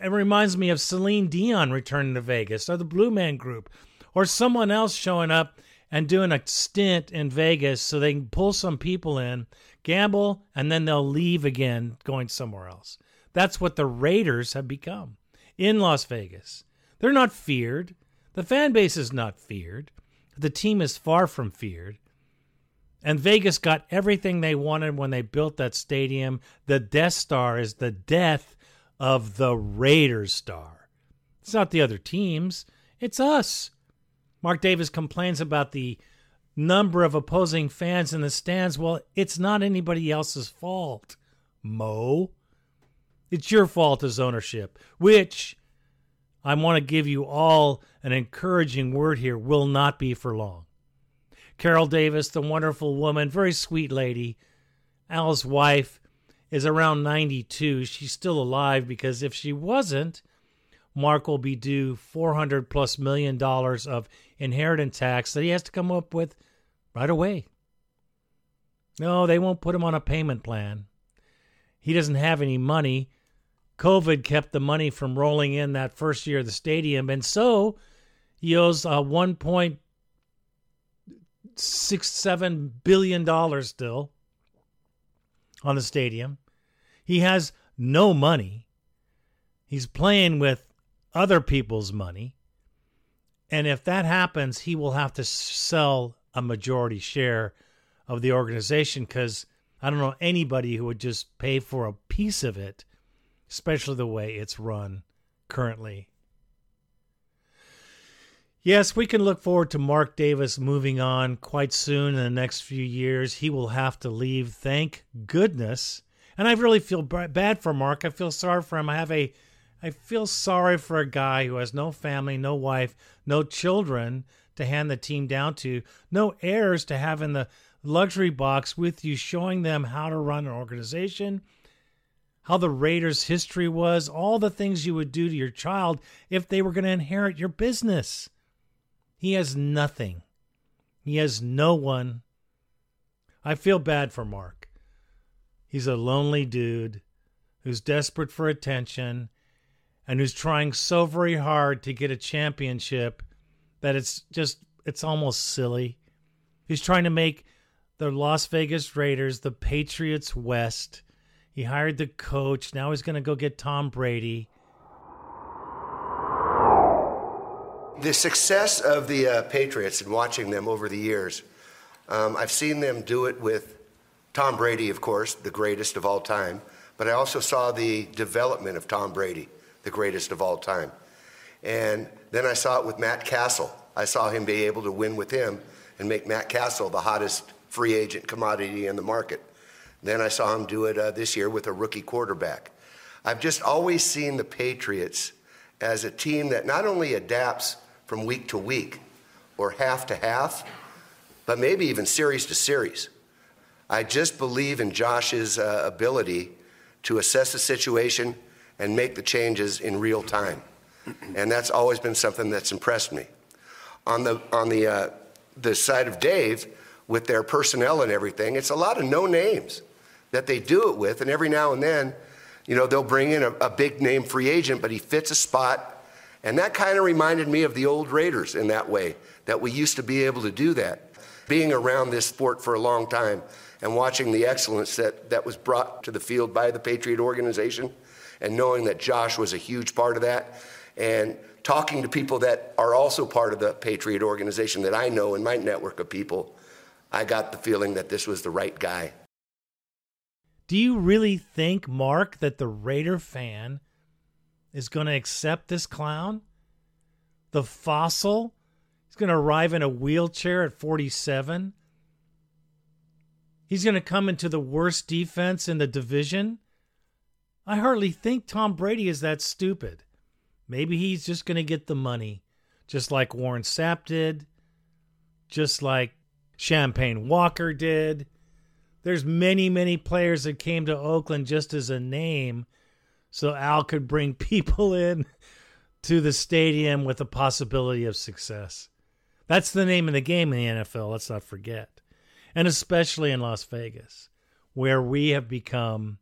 it reminds me of Celine Dion returning to Vegas or the Blue Man Group or someone else showing up and doing a stint in Vegas so they can pull some people in, gamble, and then they'll leave again going somewhere else. That's what the Raiders have become in Las Vegas. They're not feared. The fan base is not feared. The team is far from feared. And Vegas got everything they wanted when they built that stadium. The Death Star is the death of the Raiders star. It's not the other teams, it's us. Mark Davis complains about the number of opposing fans in the stands. Well, it's not anybody else's fault, Mo. It's your fault as ownership, which I want to give you all an encouraging word here will not be for long. Carol Davis, the wonderful woman, very sweet lady, Al's wife, is around 92. She's still alive because if she wasn't, Mark will be due 400 plus million dollars of inheritance tax that he has to come up with right away. No, they won't put him on a payment plan. He doesn't have any money. COVID kept the money from rolling in that first year of the stadium, and so he owes uh, 1.67 billion dollars still on the stadium. He has no money. He's playing with other people's money. And if that happens, he will have to sell a majority share of the organization because I don't know anybody who would just pay for a piece of it, especially the way it's run currently. Yes, we can look forward to Mark Davis moving on quite soon in the next few years. He will have to leave, thank goodness. And I really feel bad for Mark. I feel sorry for him. I have a I feel sorry for a guy who has no family, no wife, no children to hand the team down to, no heirs to have in the luxury box with you, showing them how to run an organization, how the Raiders' history was, all the things you would do to your child if they were going to inherit your business. He has nothing. He has no one. I feel bad for Mark. He's a lonely dude who's desperate for attention and who's trying so very hard to get a championship that it's just it's almost silly. He's trying to make the Las Vegas Raiders the Patriots West. He hired the coach. Now he's going to go get Tom Brady. The success of the uh, Patriots and watching them over the years, um, I've seen them do it with Tom Brady, of course, the greatest of all time, but I also saw the development of Tom Brady the greatest of all time. And then I saw it with Matt Cassel. I saw him be able to win with him and make Matt Cassel the hottest free agent commodity in the market. Then I saw him do it uh, this year with a rookie quarterback. I've just always seen the Patriots as a team that not only adapts from week to week or half to half, but maybe even series to series. I just believe in Josh's uh, ability to assess the situation and make the changes in real time. And that's always been something that's impressed me. On the, on the, uh, the side of Dave, with their personnel and everything, it's a lot of no names that they do it with. And every now and then, you know, they'll bring in a, a big name free agent, but he fits a spot. And that kind of reminded me of the old Raiders in that way, that we used to be able to do that. Being around this sport for a long time and watching the excellence that, that was brought to the field by the Patriot organization, and knowing that Josh was a huge part of that, and talking to people that are also part of the Patriot organization that I know in my network of people, I got the feeling that this was the right guy. Do you really think, Mark, that the Raider fan is going to accept this clown? The fossil? He's going to arrive in a wheelchair at 47? He's going to come into the worst defense in the division? I hardly think Tom Brady is that stupid. Maybe he's just going to get the money, just like Warren Sapp did, just like Champagne Walker did. There's many, many players that came to Oakland just as a name so Al could bring [LAUGHS] people in to the stadium with a possibility of success. That's the name of the game in the NFL, let's not forget. And especially in Las Vegas, where we have become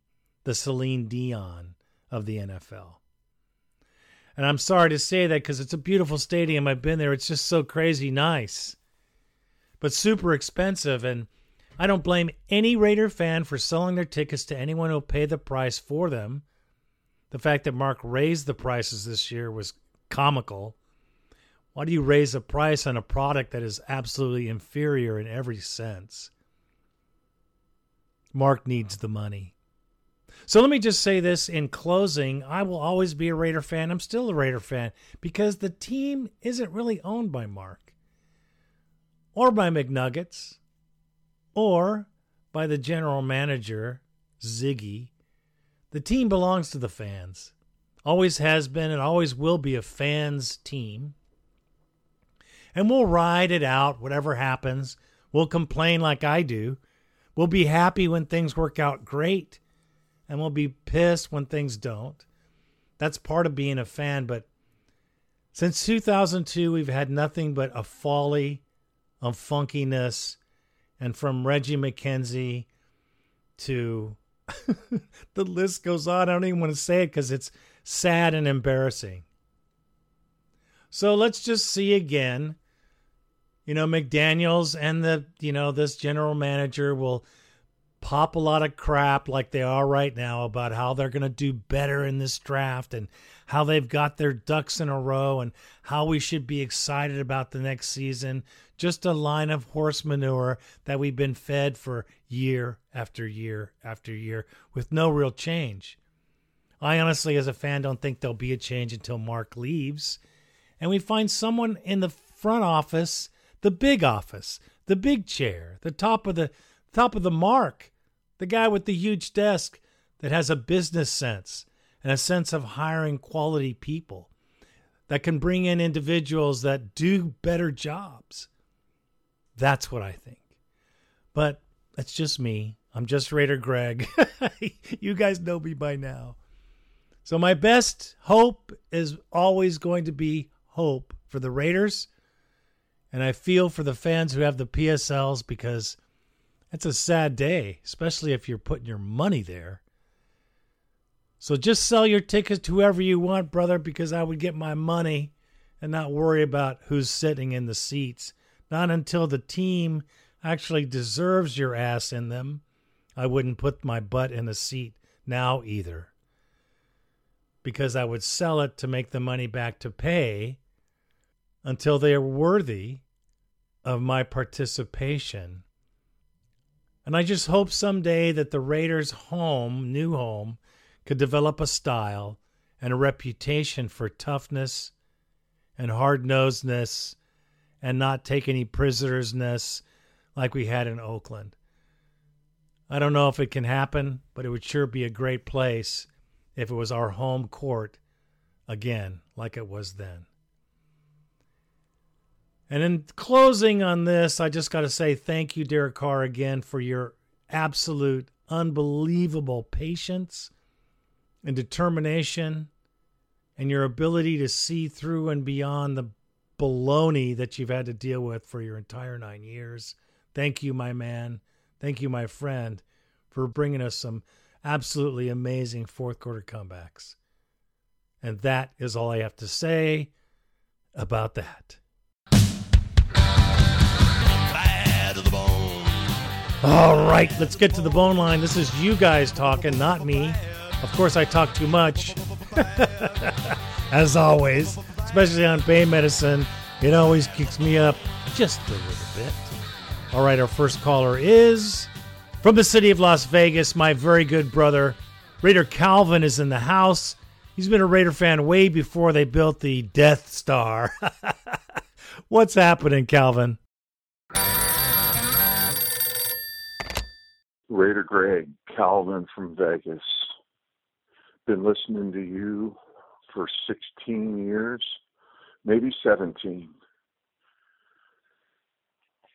the Celine Dion of the NFL. And I'm sorry to say that because it's a beautiful stadium. I've been there. It's just so crazy nice, but super expensive. And I don't blame any Raider fan for selling their tickets to anyone who'll pay the price for them. The fact that Mark raised the prices this year was comical. Why do you raise the price on a product that is absolutely inferior in every sense? Mark needs the money. So let me just say this in closing. I will always be a Raider fan. I'm still a Raider fan because the team isn't really owned by Mark. or by McNuggets or by the general manager, Ziggy. The team belongs to the fans. Always has been and always will be a fans' team. And we'll ride it out, whatever happens. We'll complain like I do. We'll be happy when things work out great, and we'll be pissed when things don't. That's part of being a fan, but since 2002, we've had nothing but a folly of funkiness. And from Reggie McKenzie to [LAUGHS] the list goes on. I don't even want to say it because it's sad and embarrassing. So let's just see again. You know, McDaniels and the, you know, this general manager will pop a lot of crap like they are right now about how they're going to do better in this draft and how they've got their ducks in a row and how we should be excited about the next season. Just a line of horse manure that we've been fed for year after year after year with no real change. I honestly, as a fan, don't think there'll be a change until Mark leaves and we find someone in the front office, the big office, the big chair, the top of the top of the mark, the guy with the huge desk that has a business sense and a sense of hiring quality people that can bring in individuals that do better jobs. That's what I think. But that's just me. I'm just Raider Greg. [LAUGHS] you guys know me by now. So my best hope is always going to be hope for the Raiders. And I feel for the fans who have the PSLs because it's a sad day, especially if you're putting your money there. So just sell your tickets to whoever you want, brother, because I would get my money and not worry about who's sitting in the seats. Not until the team actually deserves your ass in them. I wouldn't put my butt in a seat now either. Because I would sell it to make the money back to pay until they are worthy of my participation. And I just hope someday that the Raiders' home, new home, could develop a style and a reputation for toughness and hard nosedness and not take any prisonersness like we had in Oakland. I don't know if it can happen, but it would sure be a great place if it was our home court again, like it was then. And in closing on this, I just got to say thank you, Derek Carr, again for your absolute, unbelievable patience and determination and your ability to see through and beyond the baloney that you've had to deal with for your entire nine years. Thank you, my man. Thank you, my friend, for bringing us some absolutely amazing fourth quarter comebacks. And that is all I have to say about that. All right, let's get to the bone line. This is you guys talking, not me. Of course, I talk too much, [LAUGHS] as always, especially on pain medicine. It always kicks me up just a little bit. All right, our first caller is from the city of Las Vegas. My very good brother, Raider Calvin, is in the house. He's been a Raider fan way before they built the Death Star. [LAUGHS] What's happening, Calvin? Raider Greg, Calvin from Vegas. Been listening to you for 16 years, maybe 17.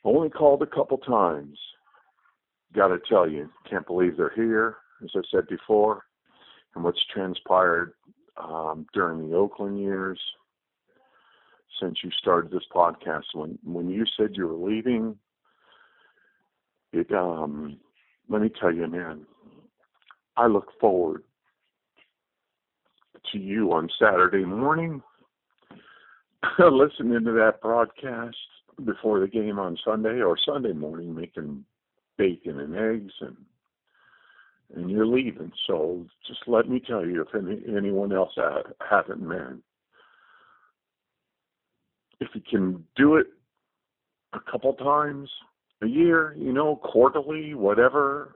Only called a couple times. Got to tell you, can't believe they're here, as I said before, and what's transpired um, during the Oakland years since you started this podcast. When when you said you were leaving, it um, let me tell you, man, I look forward to you on Saturday morning, [LAUGHS] listening to that broadcast before the game on Sunday or Sunday morning, making bacon and eggs and and you're leaving. So just let me tell you, if any, anyone else ha- haven't, man, if you can do it a couple times, a year, you know, quarterly, whatever.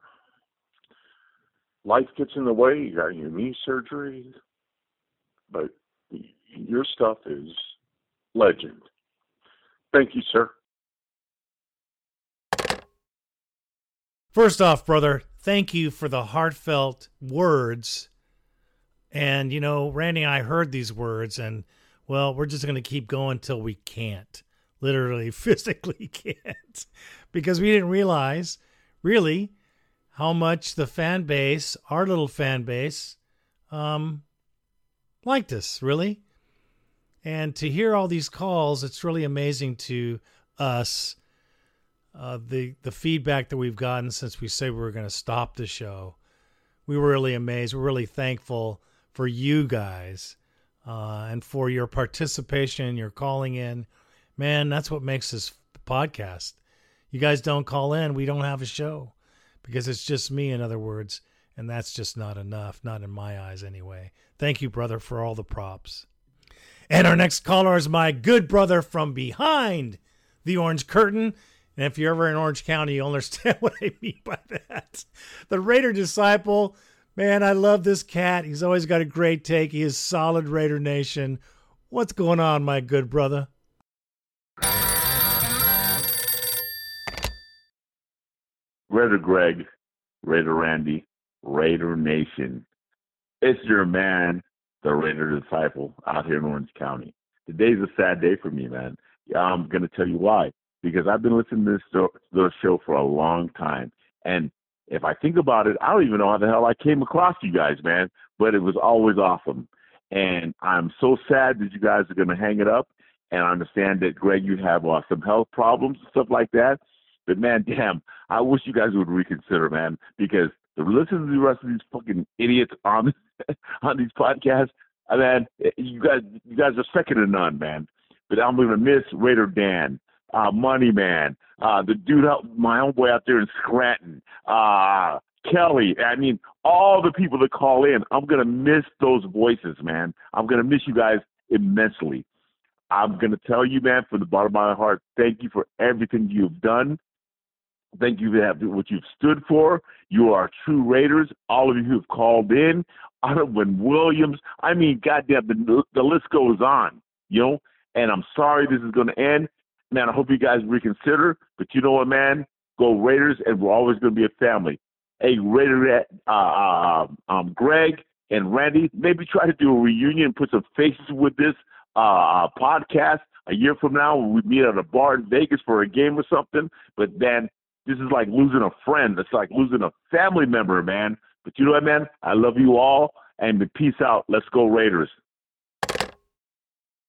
Life gets in the way. You got your knee surgery, but your stuff is legend. Thank you, sir. First off, brother, thank you for the heartfelt words. And, you know, Randy and I heard these words, and, well, we're just going to keep going till we can't. Literally, [LAUGHS] physically can't. Because we didn't realize, really, how much the fan base, our little fan base, um, liked us, really. And to hear all these calls, it's really amazing to us uh, the the feedback that we've gotten since we said we were going to stop the show. We were really amazed. We're really thankful for you guys uh, and for your participation, your calling in. Man, that's what makes this podcast. You guys don't call in, we don't have a show because it's just me, in other words, and that's just not enough, not in my eyes anyway. Thank you, brother, for all the props. And our next caller is my good brother from behind the orange curtain. And if you're ever in Orange County, you'll understand [LAUGHS] what I mean by that. The Raider Disciple, man, I love this cat. He's always got a great take. He is solid Raider Nation. What's going on, my good brother? Raider Greg, Raider Randy, Raider Nation. It's your man, the Raider Disciple, out here in Orange County. Today's a sad day for me, man. I'm going to tell you why because I've been listening to this show, the show for a long time. And if I think about it, I don't even know how the hell I came across you guys, man. But it was always awesome. And I'm so sad that you guys are going to hang it up. And I understand that, Greg, you have uh, some health problems and stuff like that. But man, damn, I wish you guys would reconsider, man, because to listen to the rest of these fucking idiots on [LAUGHS] on these podcasts, I mean, you guys, you guys are second to none, man. But I'm gonna miss Raider Dan uh, Money Man, uh, the dude out, my own boy out there in Scranton, uh, Kelly. I mean, all the people that call in. I'm gonna miss those voices, man. I'm gonna miss you guys immensely. I'm gonna tell you, man, from the bottom of my heart, thank you for everything you've done. Thank you for what you've stood for. You are true Raiders. All of you who have called in, Otterwin Williams. I mean, goddamn, the, the list goes on. You know, and I'm sorry this is going to end man, I hope you guys reconsider. But you know what, man? Go Raiders, and we're always going to be a family. Hey, Raider, uh, uh, um, Greg and Randy, maybe try to do a reunion, put some faces with this uh, uh, podcast a year from now when we meet at a bar in Vegas for a game or something. But man, this is like losing a friend. It's like losing a family member, man. But you know what, man? I love you all, and peace out. Let's go Raiders.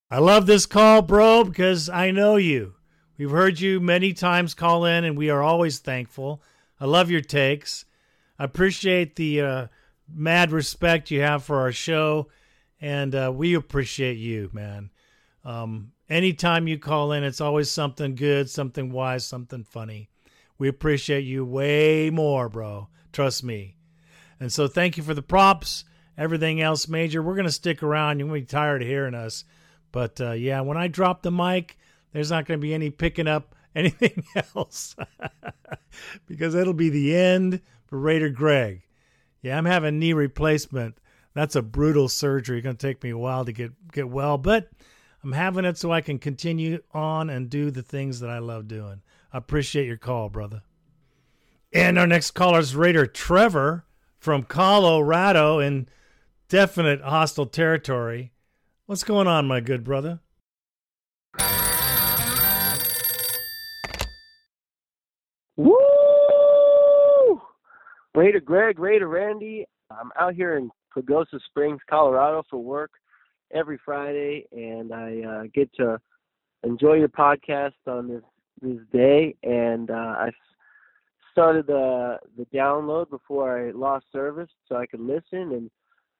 I love this call, bro, because I know you. We've heard you many times call in, and we are always thankful. I love your takes. I appreciate the uh, mad respect you have for our show, and uh, we appreciate you, man. Um, anytime you call in, it's always something good, something wise, something funny. We appreciate you way more, bro. Trust me. And so, thank you for the props. Everything else, Major, we're going to stick around. You're going to be tired of hearing us. But uh, yeah, when I drop the mic, there's not going to be any picking up [LAUGHS] anything else [LAUGHS] because it'll be the end for Raider Greg. Yeah, I'm having knee replacement. That's a brutal surgery. It's going to take me a while to get get well, but I'm having it so I can continue on and do the things that I love doing. Appreciate your call, brother. And our next caller is Raider Trevor from Colorado in definite hostile territory. What's going on, my good brother? Woo! Raider Greg, Raider Randy. I'm out here in Pagosa Springs, Colorado for work every Friday, and I uh, get to enjoy your podcast on this this day. And uh, I started the the download before I lost service, so I could listen. And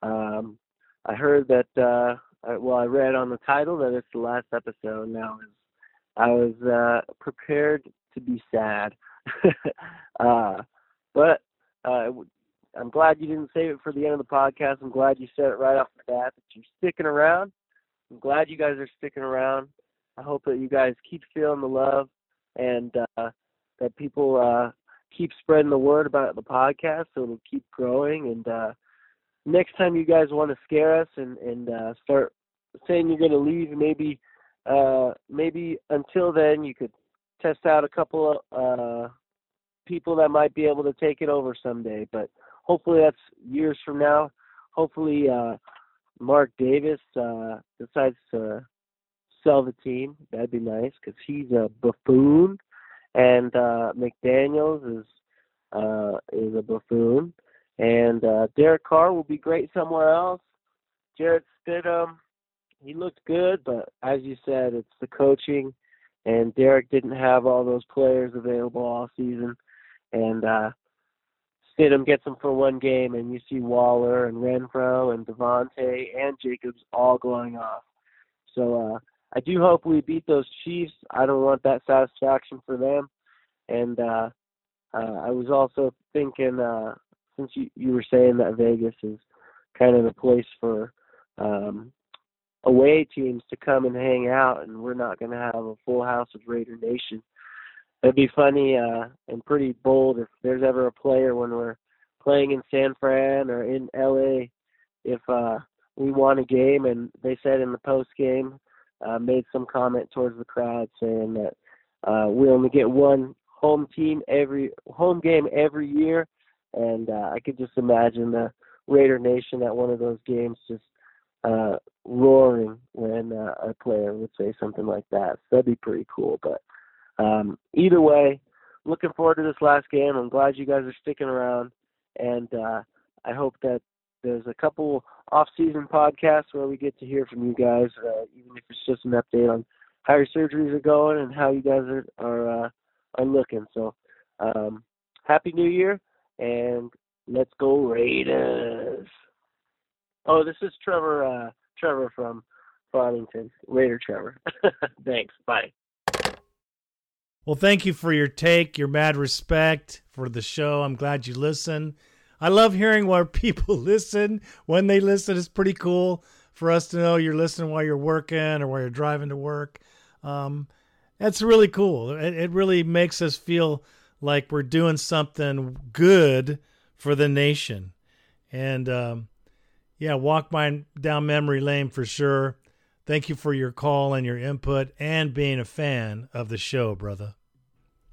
um, I heard that uh, I, well, I read on the title that it's the last episode. Now, I was uh, prepared to be sad, [LAUGHS] uh, but uh, I'm glad you didn't save it for the end of the podcast. I'm glad you said it right off the bat that you're sticking around. I'm glad you guys are sticking around. I hope that you guys keep feeling the love and uh, that people uh, keep spreading the word about the podcast so it'll keep growing and uh, next time you guys want to scare us and and uh, start saying you're going to leave, maybe uh, maybe until then you could test out a couple of uh, people that might be able to take it over someday. But hopefully that's years from now. Hopefully uh, Mark Davis uh, decides to sell the team. That'd be nice because he's a buffoon, and uh, McDaniels is uh, is a buffoon, and uh, Derek Carr will be great somewhere else. Jarrett Stidham, he looked good, but as you said, it's the coaching, and Derek didn't have all those players available all season, and uh, Stidham gets them for one game, and you see Waller and Renfrow and Davante and Jacobs all going off. So uh, I do hope we beat those Chiefs. I don't want that satisfaction for them. And uh, uh, I was also thinking, uh, since you, you were saying that Vegas is kind of the place for um, away teams to come and hang out, and we're not going to have a full house of Raider Nation. It'd be funny uh, and pretty bold if there's ever a player when we're playing in San Fran or in LA, if uh, we won a game and they said in the post game, uh, made some comment towards the crowd saying that uh, we only get one home team every home game every year, and uh, I could just imagine the Raider Nation at one of those games just uh, roaring when uh, a player would say something like that. So that'd be pretty cool. But um, either way, looking forward to this last game. I'm glad you guys are sticking around, and uh, I hope that there's a couple off-season podcast where we get to hear from you guys, uh, even if it's just an update on how your surgeries are going and how you guys are are uh, are looking. So, um, happy New Year, and let's go Raiders! Oh, this is Trevor. Uh, Trevor from Farmington, Raider Trevor. [LAUGHS] Thanks. Bye. Well, thank you for your take, your mad respect for the show. I'm glad you listen. I love hearing where people [LAUGHS] listen when they listen. It's pretty cool for us to know you're listening while you're working or while you're driving to work. Um, that's really cool. It, it really makes us feel like we're doing something good for the nation. And um, yeah, walk by down memory lane for sure. Thank you for your call and your input and being a fan of the show, brother.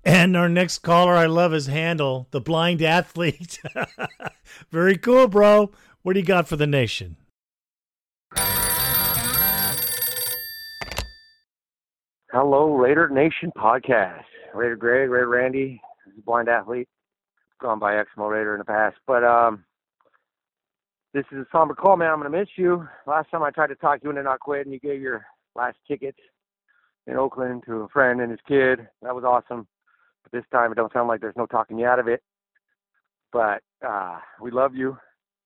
And our next caller, I love his handle, the blind athlete. [LAUGHS] Very cool, bro. What do you got for the nation? Hello, Raider Nation podcast. Raider Greg, Raider Randy, blind athlete. Gone by Exmo Raider in the past. But um, this is a somber call, man. I'm going to miss you. Last time I tried to talk you into not quitting, you gave your last tickets in Oakland to a friend and his kid. That was awesome. This time it don't sound like there's no talking you out of it. But uh, we love you.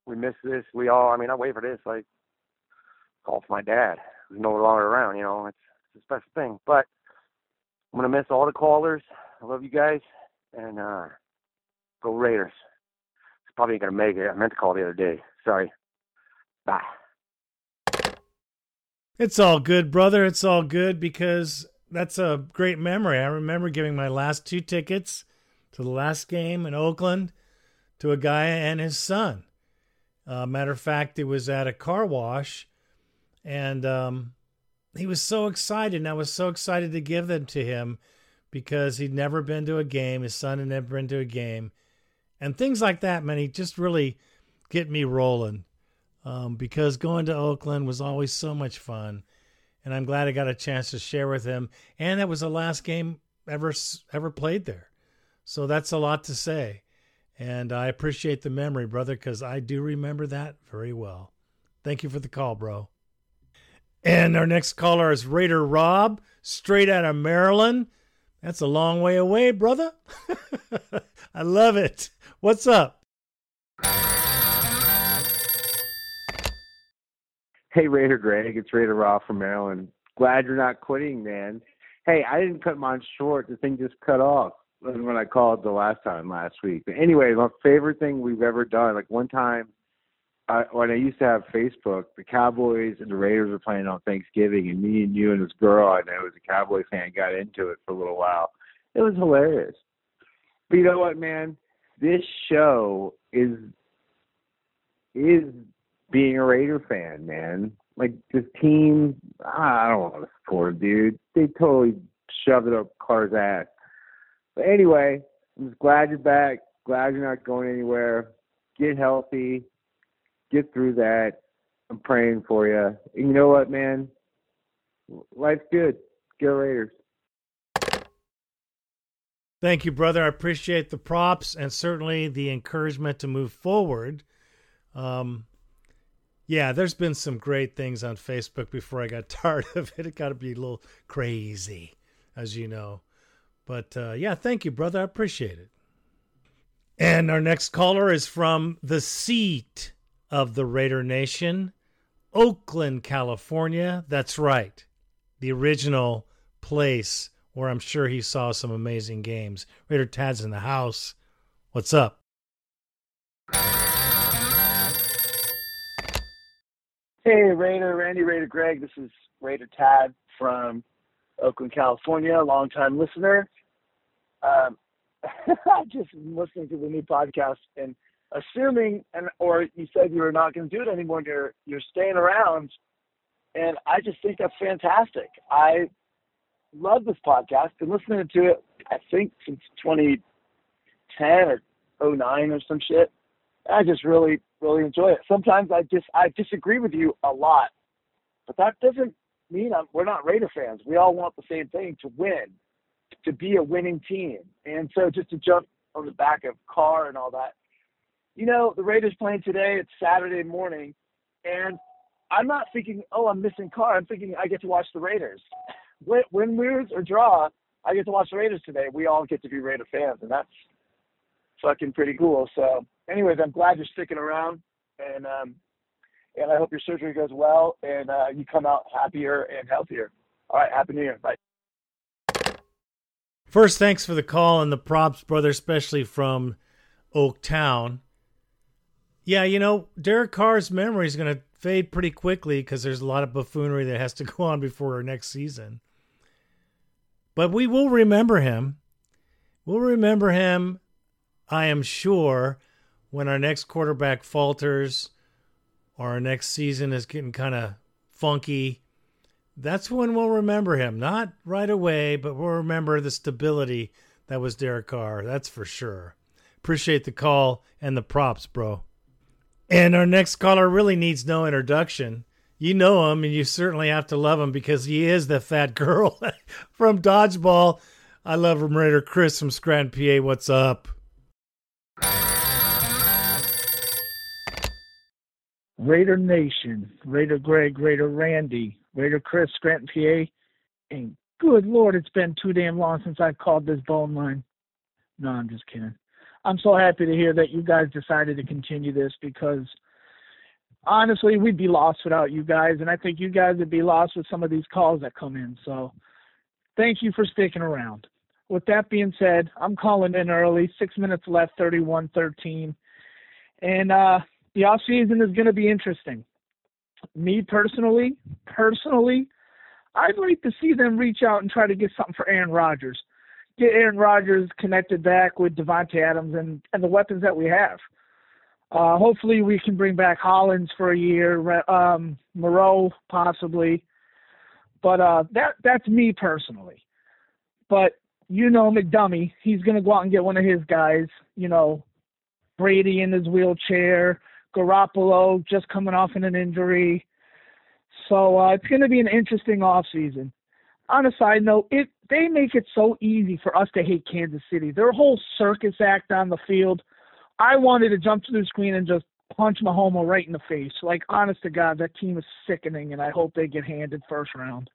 We miss this. We all, I mean, I wait for this. Like, call for my dad, who's no longer around. You know, it's, it's a special thing. But I'm to miss all the callers. I love you guys. And uh, go Raiders. It's probably to make it. I meant to call the other day. Sorry. Bye. It's all good, brother. It's all good because that's a great memory. I remember giving my last two tickets to the last game in Oakland to a guy and his son. Uh, matter of fact, it was at a car wash, and um, he was so excited, and I was so excited to give them to him because he'd never been to a game. His son had never been to a game, and things like that, man. He just really get me rolling um, because going to Oakland was always so much fun, and I'm glad I got a chance to share with him. And that was the last game ever ever played there, so that's a lot to say. And I appreciate the memory, brother, because I do remember that very well. Thank you for the call, bro. And our next caller is Raider Rob, straight out of Maryland. That's a long way away, brother. [LAUGHS] I love it. What's up? Hey, Raider Greg, it's Raider Rob from Maryland. Glad you're not quitting, man. Hey, I didn't cut mine short. The thing just cut off when I called the last time last week. But anyway, my favorite thing we've ever done, like one time I, when I used to have Facebook, the Cowboys and the Raiders were playing on Thanksgiving, and me and you and this girl I know was a Cowboy fan got into it for a little while. It was hilarious. But you know what, man? This show is is being a Raider fan, man. Like this team, I don't want to support, dude. They totally shoved it up Carr's ass. But anyway, I'm just glad you're back. Glad you're not going anywhere. Get healthy. Get through that. I'm praying for you. And you know what, man? Life's good. Go Raiders. Thank you, brother. I appreciate the props and certainly the encouragement to move forward. Um, yeah, there's been some great things on Facebook before I got [LAUGHS] tired of it. It got to be a little crazy, as you know. But uh, yeah, thank you, brother. I appreciate it. And our next caller is from the seat of the Raider Nation, Oakland, California. That's right, the original place where I'm sure he saw some amazing games. Raider Tad's in the house. What's up? Hey, Raider, Randy, Raider Greg. This is Raider Tad from Oakland, California, longtime listener. Um, [LAUGHS] I just listening to the new podcast and assuming, and or you said you were not going to do it anymore. You're you're staying around, and I just think that's fantastic. I love this podcast. Been listening to it, I think, since 2010 or 09 or some shit. I just really, really enjoy it. Sometimes I just I disagree with you a lot, but that doesn't mean I'm, we're not Raider fans. We all want the same thing to win, to be a winning team. And so just to jump on the back of Carr and all that, you know, the Raiders playing today. It's Saturday morning, and I'm not thinking, oh, I'm missing Carr. I'm thinking I get to watch the Raiders. win, win, lose, or draw, I get to watch the Raiders today. We all get to be Raider fans, and that's fucking pretty cool. So, anyways, I'm glad you're sticking around, and um, and I hope your surgery goes well, and uh, you come out happier and healthier. All right, happy New Year. Bye. First, thanks for the call and the props, brother, especially from Oaktown. Yeah, you know, Derek Carr's memory is going to fade pretty quickly because there's a lot of buffoonery that has to [LAUGHS] go on before our next season. But we will remember him. We'll remember him, I am sure, when our next quarterback falters or our next season is getting kind of funky. That's when we'll remember him. Not right away, but we'll remember the stability that was Derek Carr. That's for sure. Appreciate the call and the props, bro. And our next caller really needs no introduction. You know him, and you certainly have to love him because he is the fat [LAUGHS] girl [LAUGHS] from Dodgeball. I love him, Raider Chris from Scranton, PA. What's up? Raider Nation, Raider Greg, Raider Randy, Raider Chris, Scranton, PA. And good Lord, it's been too damn long since I've called this bone line. No, I'm just kidding. I'm so happy to hear that you guys decided to continue this because honestly, we'd be lost without you guys, and I think you guys would be lost with some of these calls that come in. So, thank you for sticking around. With that being said, I'm calling in early. Six minutes left, 31-13, and uh, the off season is going to be interesting. Me personally, personally, I'd like to see them reach out and try to get something for Aaron Rodgers get Aaron Rodgers connected back with Davante Adams and, and the weapons that we have. Uh, hopefully, we can bring back Hollins for a year, um, Moreau possibly, but uh, that that's me personally. But you know, McDummy, he's going to go out and get one of his guys. You know, Brady in his wheelchair, Garoppolo just coming off in an injury. So uh, it's going to be an interesting off season. On a side note, it they make it so easy for us to hate Kansas City. Their whole circus act on the field. I wanted to jump to the screen and just punch Mahomes right in the face. Like, honest to God, that team is sickening, and I hope they get handed first round.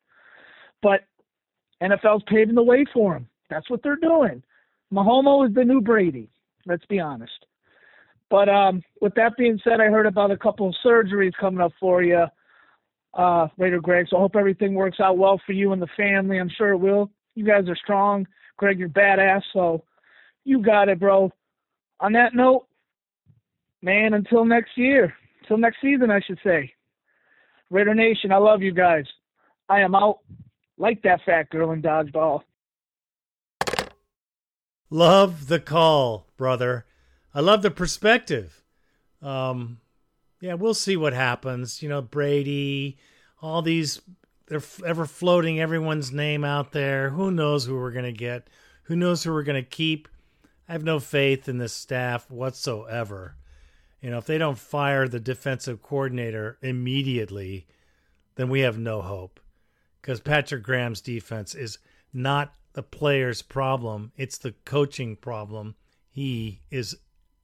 But NFL's paving the way for them. That's what they're doing. Mahomes is the new Brady. Let's be honest. But um, with that being said, I heard about a couple of surgeries coming up for you, uh, later, Greg. So I hope everything works out well for you and the family. I'm sure it will. You guys are strong. Greg, you're badass. So you got it, bro. On that note, man, until next year, until next season, I should say. Raider Nation, I love you guys. I am out like that fat girl in dodgeball. Love the call, brother. I love the perspective. Um, yeah, we'll see what happens. You know, Brady, all these they're ever floating everyone's name out there. Who knows who we're going to get? Who knows who we're going to keep? I have no faith in this staff whatsoever. You know, if they don't fire the defensive coordinator immediately, then we have no hope. Because Patrick Graham's defense is not the player's problem, it's the coaching problem. He is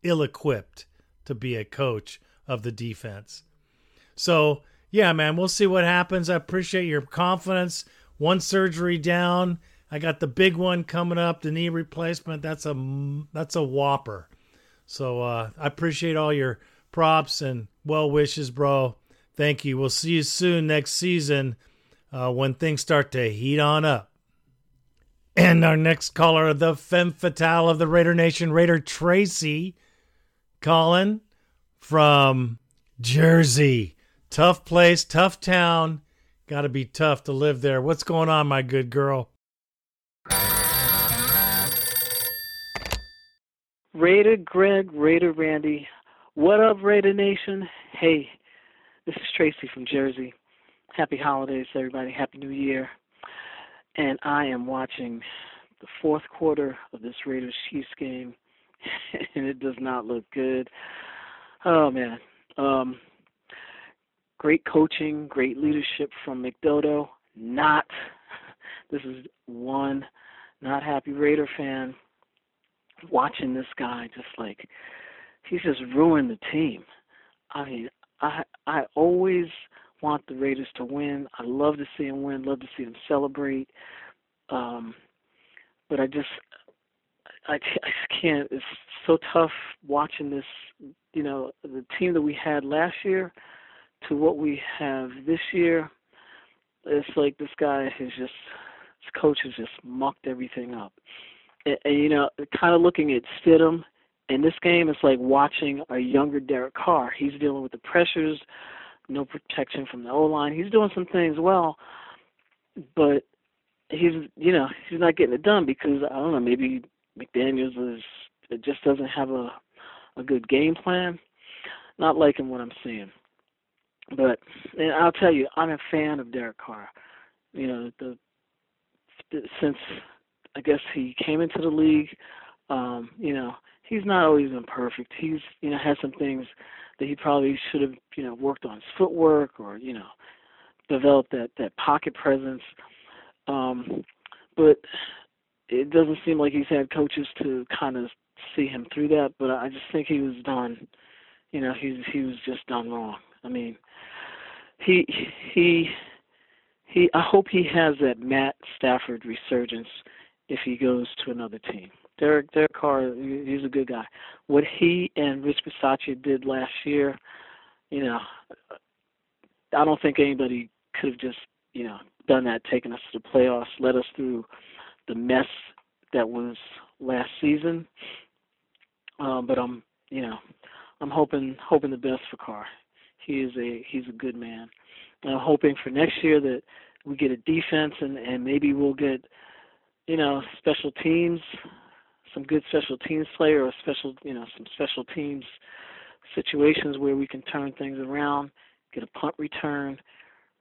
ill equipped to be a coach of the defense. So, yeah, man, we'll see what happens. I appreciate your confidence. One surgery down. I got the big one coming up, the knee replacement. That's a that's a whopper. So uh, I appreciate all your props and well wishes, bro. Thank you. We'll see you soon next season uh, when things start to heat on up. And our next caller, the femme fatale of the Raider Nation, Raider Tracy, calling from Jersey. Tough place, tough town. Got to be tough to live there. What's going on, my good girl? Raider Greg, Raider Randy. What up, Raider Nation? Hey, this is Tracy from Jersey. Happy holidays, everybody. Happy New Year. And I am watching the fourth quarter of this Raiders Chiefs game, [LAUGHS] and it does not look good. Oh, man. Um, great coaching, great leadership from McDodo. Not, [LAUGHS] this is one not happy Raider fan watching this guy just like he's just ruined the team. I mean, I I always want the Raiders to win. I love to see them win, love to see them celebrate. Um but I just I, I just can't. It's so tough watching this. You know, the team that we had last year to what we have this year. It's like this guy has just, his coach has just mucked everything up and, and you know, kind of looking at Stidham in this game, it's like watching a younger Derek Carr. He's dealing with the pressures, no protection from the O line. He's doing some things well, but he's you know he's not getting it done because I don't know maybe McDaniels is it just doesn't have a a good game plan. Not liking what I'm seeing, but and I'll tell you I'm a fan of Derek Carr. You know the since I guess he came into the league. Um, you know, he's not always been perfect. He's you know had some things that he probably should have you know worked on his footwork or you know developed that that pocket presence. Um, but it doesn't seem like he's had coaches to kind of see him through that. But I just think he was done. You know, he he was just done wrong. I mean, he he he. I hope he has that Matt Stafford resurgence if he goes to another team. Derek Derek Carr, he's a good guy. What he and Rich Bisaccia did last year, you know, I don't think anybody could have just you know done that, taken us to the playoffs, led us through the mess that was last season. Um, but I'm you know I'm hoping hoping the best for Carr. He is a he's a good man. And I'm hoping for next year that we get a defense and and maybe we'll get you know, special teams, some good special teams player or special, you know, some special teams situations where we can turn things around, get a punt return.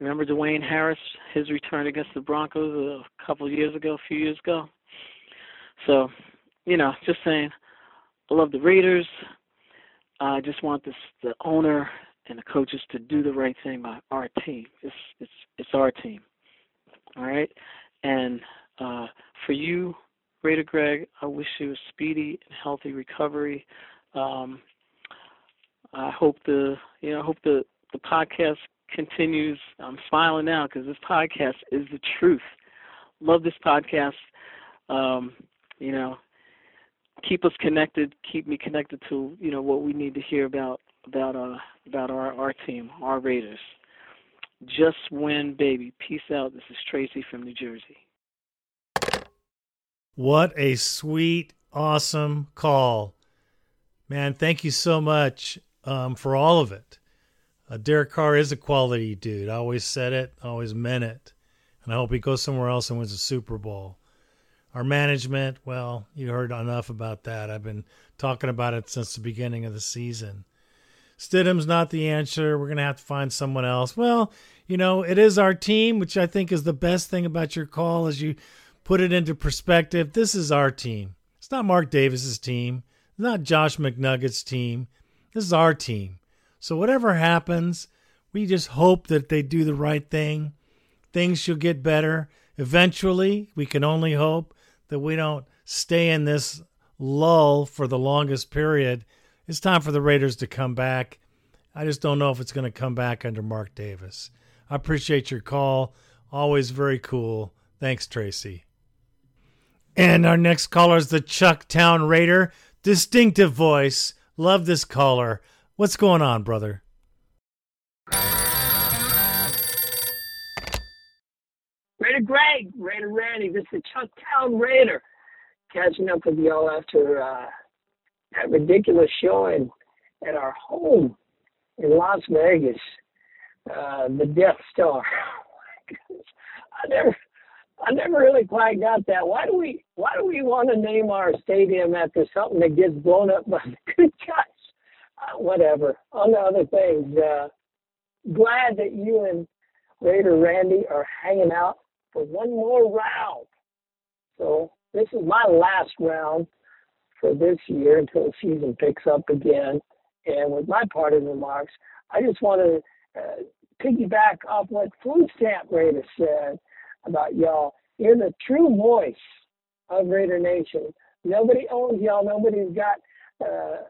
Remember Dwayne Harris, his return against the Broncos a couple of years ago, a few years ago. So, you know, just saying, I love the Raiders. I just want this the owner and the coaches to do the right thing by our team. It's it's it's our team. All right, and uh, for you, Raider Greg, I wish you a speedy and healthy recovery. Um, I hope the you know I hope the the podcast continues. I'm smiling now because this podcast is the truth. Love this podcast. Um, you know, keep us connected. Keep me connected to you know what we need to hear about about uh about our our team, our Raiders. Just win, baby. Peace out. This is Tracy from New Jersey. What a sweet, awesome call. Man, thank you so much um, for all of it. Uh, Derek Carr is a quality dude. I always said it, I always meant it. And I hope he goes somewhere else and wins a Super Bowl. Our management, well, you heard enough about that. I've been talking about it since the beginning of the season. Stidham's not the answer. We're going to have to find someone else. Well, you know, it is our team, which I think is the best thing about your call as you put it into perspective. This is our team. It's not Mark Davis's team. It's not Josh McNugget's team. This is our team. So whatever happens, we just hope that they do the right thing. Things should get better. Eventually, we can only hope that we don't stay in this lull for the longest period. It's time for the Raiders to come back. I just don't know if it's going to come back under Mark Davis. I appreciate your call. Always very cool. Thanks, Tracy. And our next caller is the Chucktown Raider. Distinctive voice. Love this caller. What's going on, brother? Raider Greg, Raider Randy, this is Chucktown Raider. Catching up with y'all after uh, that ridiculous showing at our home in Las Vegas, uh, the Death Star. [LAUGHS] I never, I never really quite got that. Why do we, why do we want to name our stadium after something that gets blown up by [LAUGHS] the good guys? Whatever. On the other things, uh, glad that you and Raider Randy are hanging out for one more round. So this is my last round for this year until the season picks up again. And with my part parting remarks, I just want to uh, piggyback off what Food Stamp Raider said about y'all. You're the true voice of Raider Nation. Nobody owns y'all. Nobody's got uh,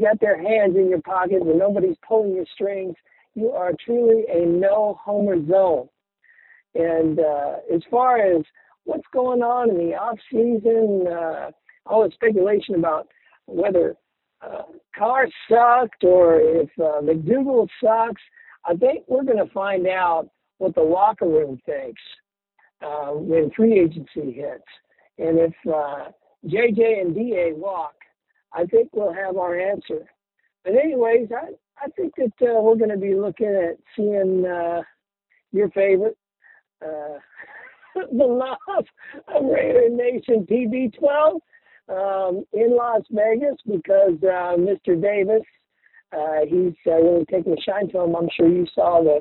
got their hands in your pockets, and nobody's pulling your strings. You are truly a no homer zone. And uh, as far as what's going on in the off season, uh, all the speculation about whether uh, Carr sucked or if uh, McDougal sucks, I think we're going to find out what the locker room thinks uh, when free agency hits. And if uh, JJ and DA walk, I think we'll have our answer. But anyways, I, I think that uh, we're going to be looking at seeing uh, your favorite, uh, [LAUGHS] the love of Raider Nation TB12 um, in Las Vegas because uh, Mr. Davis, uh, he's uh, really taking a shine to him. I'm sure you saw the,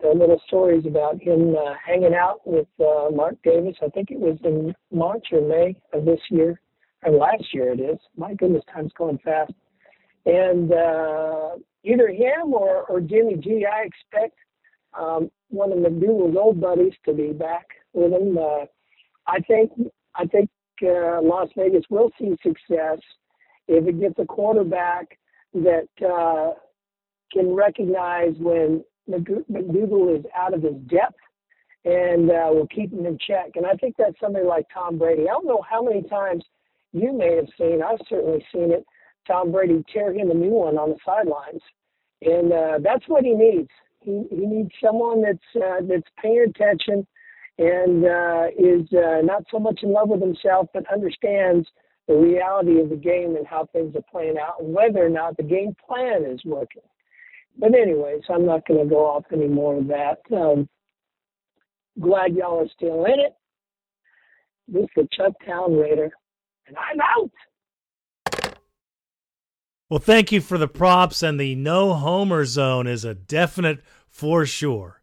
the little stories about him hanging out with Mark Davis. I think it was in March or May of this year, or last year it is. My goodness, time's going fast. And uh, either him or, or Jimmy G, I expect um, one of McDougal's old buddies to be back with him. Uh, I think I think uh, Las Vegas will see success if it gets a quarterback that uh, can recognize when McDougal is out of his depth and uh, will keep him in check. And I think that's somebody like Tom Brady. I don't know how many times you may have seen, I've certainly seen it, Tom Brady tear him a new one on the sidelines. And uh, that's what he needs. He, he needs someone that's uh, that's paying attention and uh, is uh, not so much in love with himself, but understands the reality of the game and how things are playing out, and whether or not the game plan is working. But anyways, I'm not going to go off any more of that. Um, glad y'all are still in it. This is the Chucktown Raider, and I'm out. Well, thank you for the props, and the no homer zone is a definite for sure.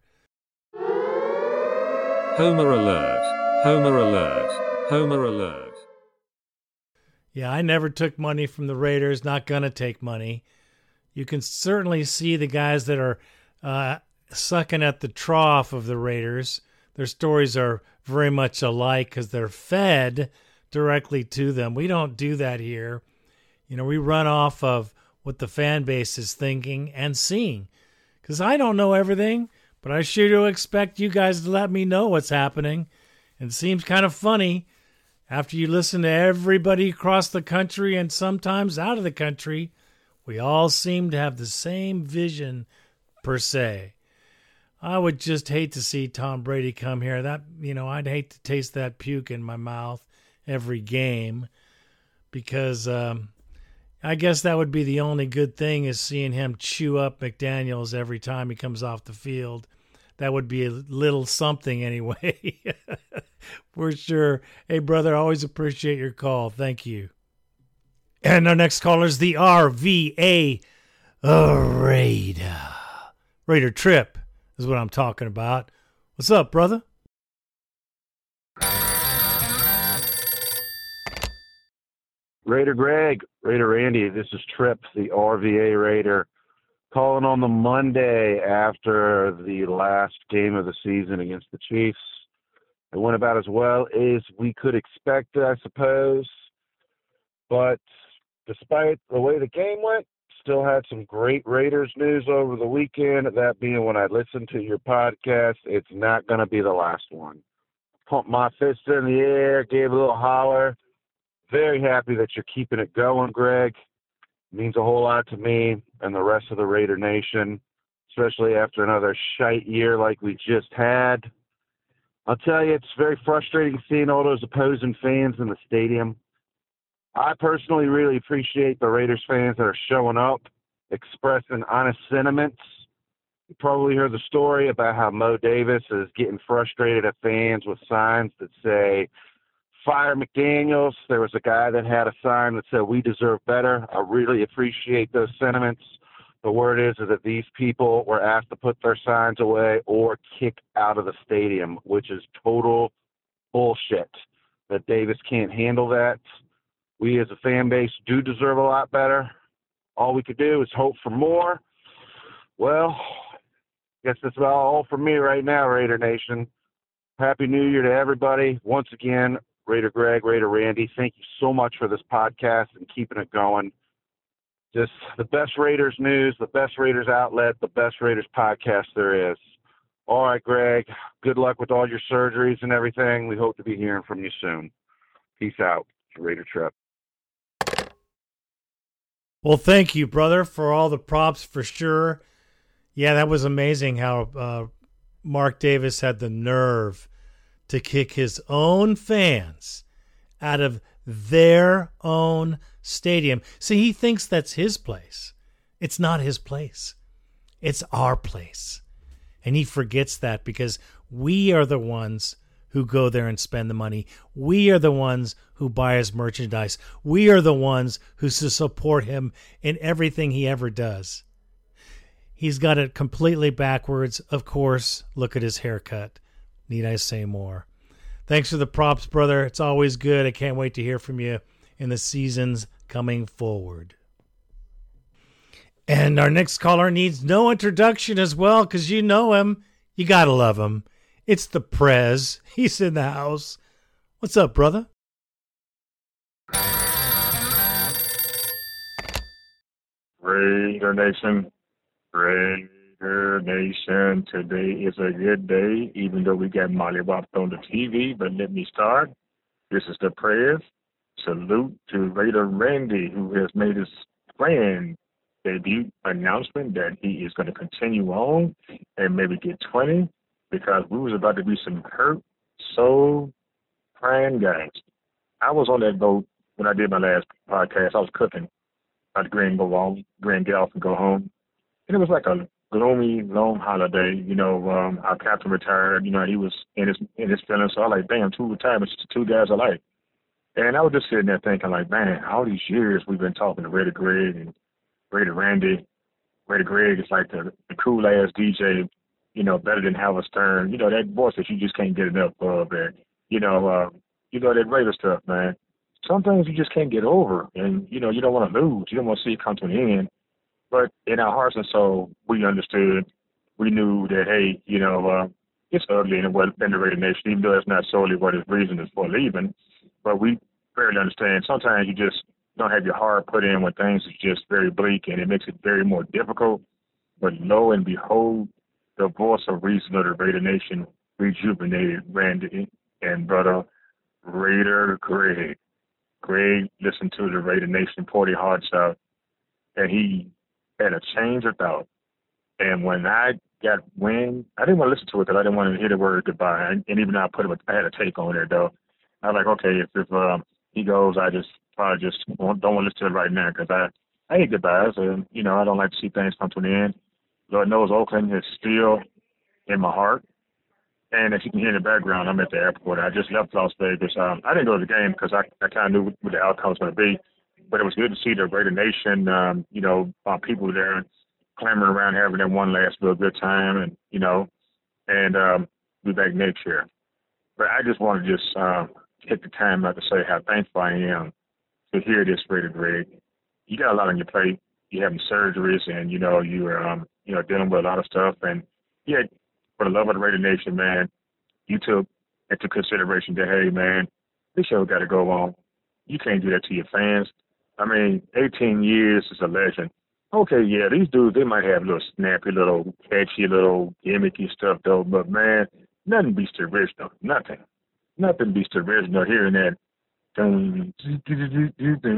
Homer alert! Homer alert! Homer alert! Yeah, I never took money from the Raiders, not going to take money. You can certainly see the guys that are uh, sucking at the trough of the Raiders. Their stories are very much alike because they're fed directly to them. We don't do that here. You know, we run off of what the fan base is thinking and seeing. Because I don't know everything. But I sure do expect you guys to let me know what's happening. And it seems kind of funny after you listen to everybody across the country and sometimes out of the country, we all seem to have the same vision per se. I would just hate to see Tom Brady come here. That you know, I'd hate to taste that puke in my mouth every game because um, I guess that would be the only good thing is seeing him chew up McDaniels every time he comes off the field that would be a little something anyway. [LAUGHS] For sure. Hey, brother, always appreciate your call. Thank you. And our next caller is the RVA Raider. Raider Trip is what I'm talking about. What's up, brother? Raider Greg, Raider Randy, this is Trip, the RVA Raider, calling on the Monday after the last game of the season against the Chiefs. It went about as well as we could expect, I suppose. But despite the way the game went, still had some great Raiders news over the weekend. That being when I listened to your podcast, it's not going to be the last one. Pumped my fist in the air, gave a little holler. Very happy that you're keeping it going, Greg. It means a whole lot to me and the rest of the Raider Nation, especially after another shite year like we just had. I'll tell you, it's very frustrating seeing all those opposing fans in the stadium. I personally really appreciate the Raiders fans that are showing up, expressing honest sentiments. You probably heard the story about how Mo Davis is getting frustrated at fans with signs that say, Fire McDaniels. There was a guy that had a sign that said, We deserve better. I really appreciate those sentiments. The word is, is that these people were asked to put their signs away or kick out of the stadium, which is total bullshit. That Davis can't handle that we as a fan base do deserve a lot better. All we could do is hope for more. Well, guess that's about all for me right now, Raider Nation. Happy New Year to everybody. Once again, Raider Greg, Raider Randy, thank you so much for this podcast and keeping it going. Just the best Raiders news, the best Raiders outlet, the best Raiders podcast there is. All right, Greg, good luck with all your surgeries and everything. We hope to be hearing from you soon. Peace out. Raider Trip. Well, thank you, brother, for all the props for sure. Yeah, that was amazing how uh, Mark Davis had the nerve to kick his own fans out of their own stadium. See, he thinks that's his place. It's not his place, it's our place. And he forgets that because we are the ones who go there and spend the money. We are the ones who buy his merchandise. We are the ones who support him in everything he ever does. He's got it completely backwards. Of course, look at his haircut. Need I say more? Thanks for the props, brother. It's always good. I can't wait to hear from you in the seasons coming forward. And our next caller needs no introduction as well because you know him. You got to love him. It's the Prez. [LAUGHS] He's in the house. What's up, brother? Raider Nation, Raider Nation. Today is a good day, even though we got Molly Whopped on the TV. But let me start. This is the Prez. Salute to Raider Randy, who has made his grand debut announcement that he is going to continue on and maybe get 20 because we was about to be some hurt, soul, crying guys. I was on that boat when I did my last podcast. I was cooking. I'd grand go on, grand get off and go home. And it was like a gloomy, long holiday. You know, um, our captain retired. You know, he was in his in his feelings. So I like, damn, two retirements, two guys alike. And I was just sitting there thinking, like, man, all these years we've been talking to Raider Greg and Raider Randy. Raider Greg is like the, the cool ass DJ you know, better than Howard Stern. You know, that voice that you just can't get enough of. And, you know, uh, you know, that Raider stuff, man. Some things you just can't get over. And, you know, you don't want to lose. You don't want to see it come to an end. But in our hearts and soul, we understood. We knew that, hey, you know, uh, it's ugly in the Raider Nation, even though that's not solely what his reason is for leaving. But we barely understand. Sometimes you just don't have your heart put in when things is just very bleak and it makes it very more difficult. But lo and behold, the voice of reason of the Raider Nation rejuvenated Randy and brother Raider Greg. Greg listened to the Raider Nation Porty Hearts out, and he had a change of thought. And when I got wind, I didn't want to listen to it because I didn't want to hear the word goodbye. And, and even though I put it, I had a take on it though. I was like, okay, if, if um, he goes, I just probably just don't want to listen to it right now because I I hate goodbyes, and you know I don't like to see things come to an end. Lord knows Oakland is still in my heart. And as you can hear in the background, I'm at the airport. I just left Las Vegas. Um, I didn't go to the game because I, I kind of knew what the outcome was going to be. But it was good to see the Raider Nation, um, you know, uh, people there clamoring around having that one last real good time. And, you know, and um, be back next year. But I just want to just uh, take the time out to say how thankful I am to hear this, Raider Greg. You got a lot on your plate. You having surgeries, and you know you are, um, you know, dealing with a lot of stuff. And yeah, for the love of the Raider Nation, man, you took into consideration that hey, man, this show got to go on. You can't do that to your fans. I mean, 18 years is a legend. Okay, yeah, these dudes they might have little snappy, little catchy, little gimmicky stuff though, but man, nothing beats the original. Nothing, nothing beats the original. Hearing that, dun, dun,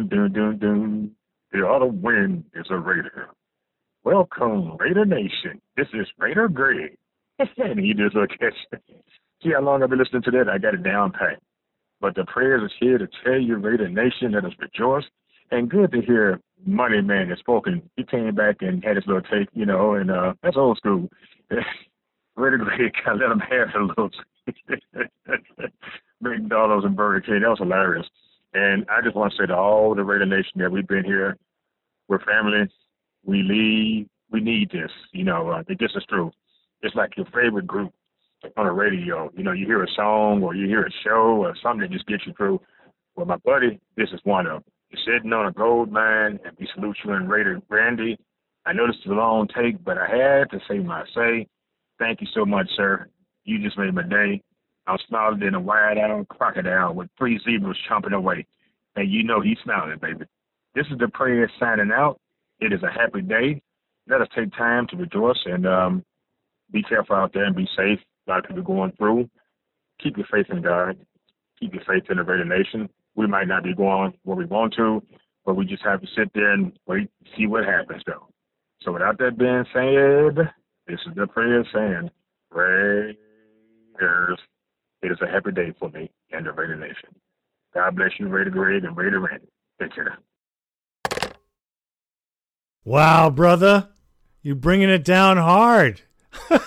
dun, dun, dun, the auto win is a Raider. Welcome, Raider Nation. This is Raider Greg. and he just look at See how long I've been listening to that? I got it down pat. But the Prez is here to tell you, Raider Nation, let us rejoice. And good to hear Money Man has spoken. He came back and had his little take, you know, and uh that's old school. Raider Greg, I let him have a little [LAUGHS] McDonald's and Burger King. That was hilarious. And I just want to say to all the Raider Nation that we've been here, we're family. We lead. We need this. You know, uh, this is true. It's like your favorite group on the radio. You know, you hear a song or you hear a show or something that just gets you through. Well, my buddy, this is one of them. You're sitting on a gold mine, and we salute you and Raider Randy. I know this is a long take, but I had to say my say. Thank you so much, sir. You just made my day. I'm smaller than a wide-eyed crocodile with three zebras chomping away. And you know he's smiling, baby. This is the Prez signing out. It is a happy day. Let us take time to rejoice and um, be careful out there and be safe. A lot of people going through. Keep your faith in God. Keep your faith in the Raider Nation. We might not be going where we want to, but we just have to sit there and wait, see what happens, though. So without that being said, this is the Prez saying, Raiders, it is a happy day for me and the Raider Nation. God bless you, Raider Greg and Raider Randy. Take care. Wow, brother. You bringing it down hard. [LAUGHS]